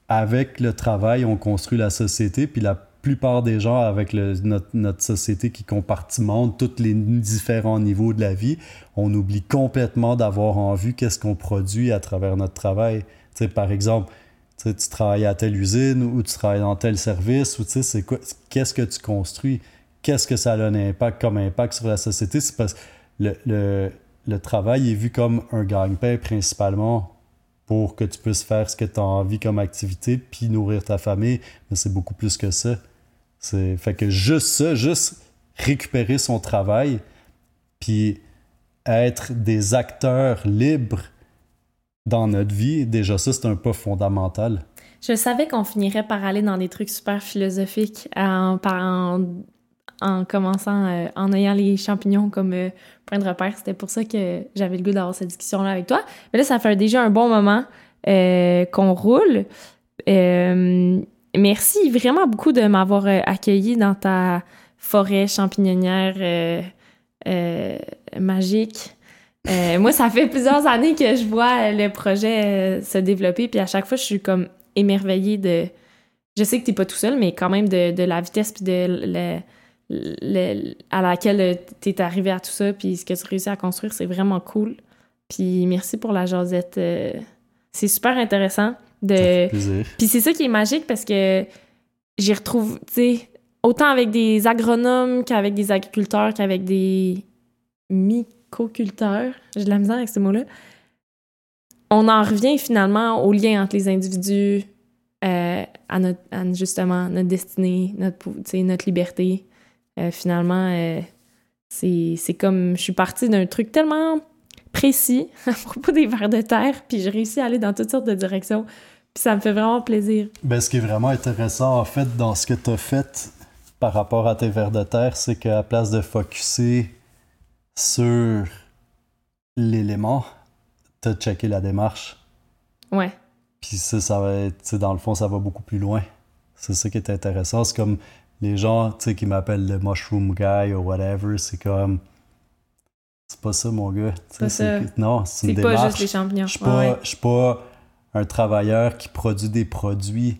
avec le travail, on construit la société, puis la plupart des gens avec notre, société qui compartimente tous les différents niveaux de la vie, on oublie complètement d'avoir en vue qu'est-ce qu'on produit à travers notre travail. sais, par exemple, tu travailles à telle usine ou tu travailles dans tel service ou c'est quoi, qu'est-ce que tu construis, qu'est-ce que ça a un impact comme impact sur la société? C'est parce que le, le travail est vu comme un gagne-pain principalement pour que tu puisses faire ce que tu as envie comme activité puis nourrir ta famille, mais c'est beaucoup plus que ça. C'est fait que juste ça, juste récupérer son travail, puis être des acteurs libres dans notre vie, déjà ça, c'est un pas fondamental. Je savais qu'on finirait par aller dans des trucs super philosophiques en, en, commençant, euh, en ayant les champignons comme euh, point de repère. C'était pour ça que j'avais le goût d'avoir cette discussion-là avec toi. Mais là, ça fait déjà un bon moment euh, qu'on roule. Merci vraiment beaucoup de m'avoir euh, accueilli dans ta forêt champignonnière euh, euh, magique. Euh, <laughs> moi, ça fait plusieurs années que je vois le projet se développer, puis à chaque fois, je suis comme émerveillée de... Je sais que t'es pas tout seul, mais quand même de, de la vitesse puis de le, à laquelle t'es arrivé à tout ça, puis ce que tu réussis à construire, c'est vraiment cool. Puis merci pour la jasette. c'est super intéressant. De... Puis c'est ça qui est magique parce que j'y retrouve, tu sais, autant avec des agronomes qu'avec des agriculteurs, qu'avec des mycoculteurs. J'ai de la misère avec ce mot-là. On en revient finalement au lien entre les individus, euh, à, notre, justement notre destinée, notre, notre liberté. Euh, finalement, euh, c'est comme je suis partie d'un truc tellement précis <laughs> à propos des vers de terre, puis j'ai réussi à aller dans toutes sortes de directions. Puis ça me fait vraiment plaisir. Ben, ce qui est vraiment intéressant, en fait, dans ce que tu as fait par rapport à tes vers de terre, c'est qu'à place de focuser sur l'élément, tu as checké la démarche. Ouais. Puis ça, ça va être, dans le fond, ça va beaucoup plus loin. C'est ça qui est intéressant. C'est comme les gens, tu sais, qui m'appellent le mushroom guy ou whatever, c'est comme... C'est pas ça, mon gars. C'est Non, c'est une démarche. C'est pas juste les champignons. Je suis pas, pas un travailleur qui produit des produits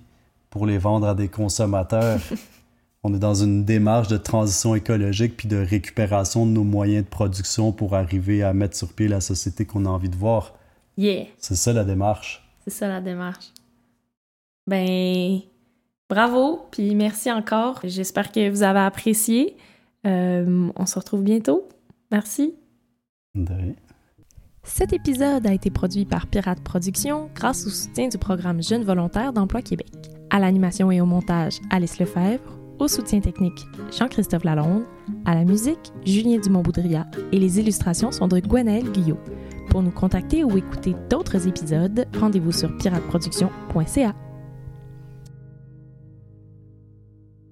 pour les vendre à des consommateurs. <laughs> On est dans une démarche de transition écologique puis de récupération de nos moyens de production pour arriver à mettre sur pied la société qu'on a envie de voir. Yeah. C'est ça la démarche. C'est ça la démarche. Ben, bravo, puis merci encore. J'espère que vous avez apprécié. Euh, on se retrouve bientôt. Merci. De rien. Cet épisode a été produit par Pirate Productions grâce au soutien du programme Jeunes volontaires d'Emploi Québec. À l'animation et au montage, Alice Lefebvre. Au soutien technique, Jean-Christophe Lalonde. À la musique, Julien Dumont-Boudria. Et les illustrations sont de Gwenaël Guyot. Pour nous contacter ou écouter d'autres épisodes, rendez-vous sur pirateproduction.ca.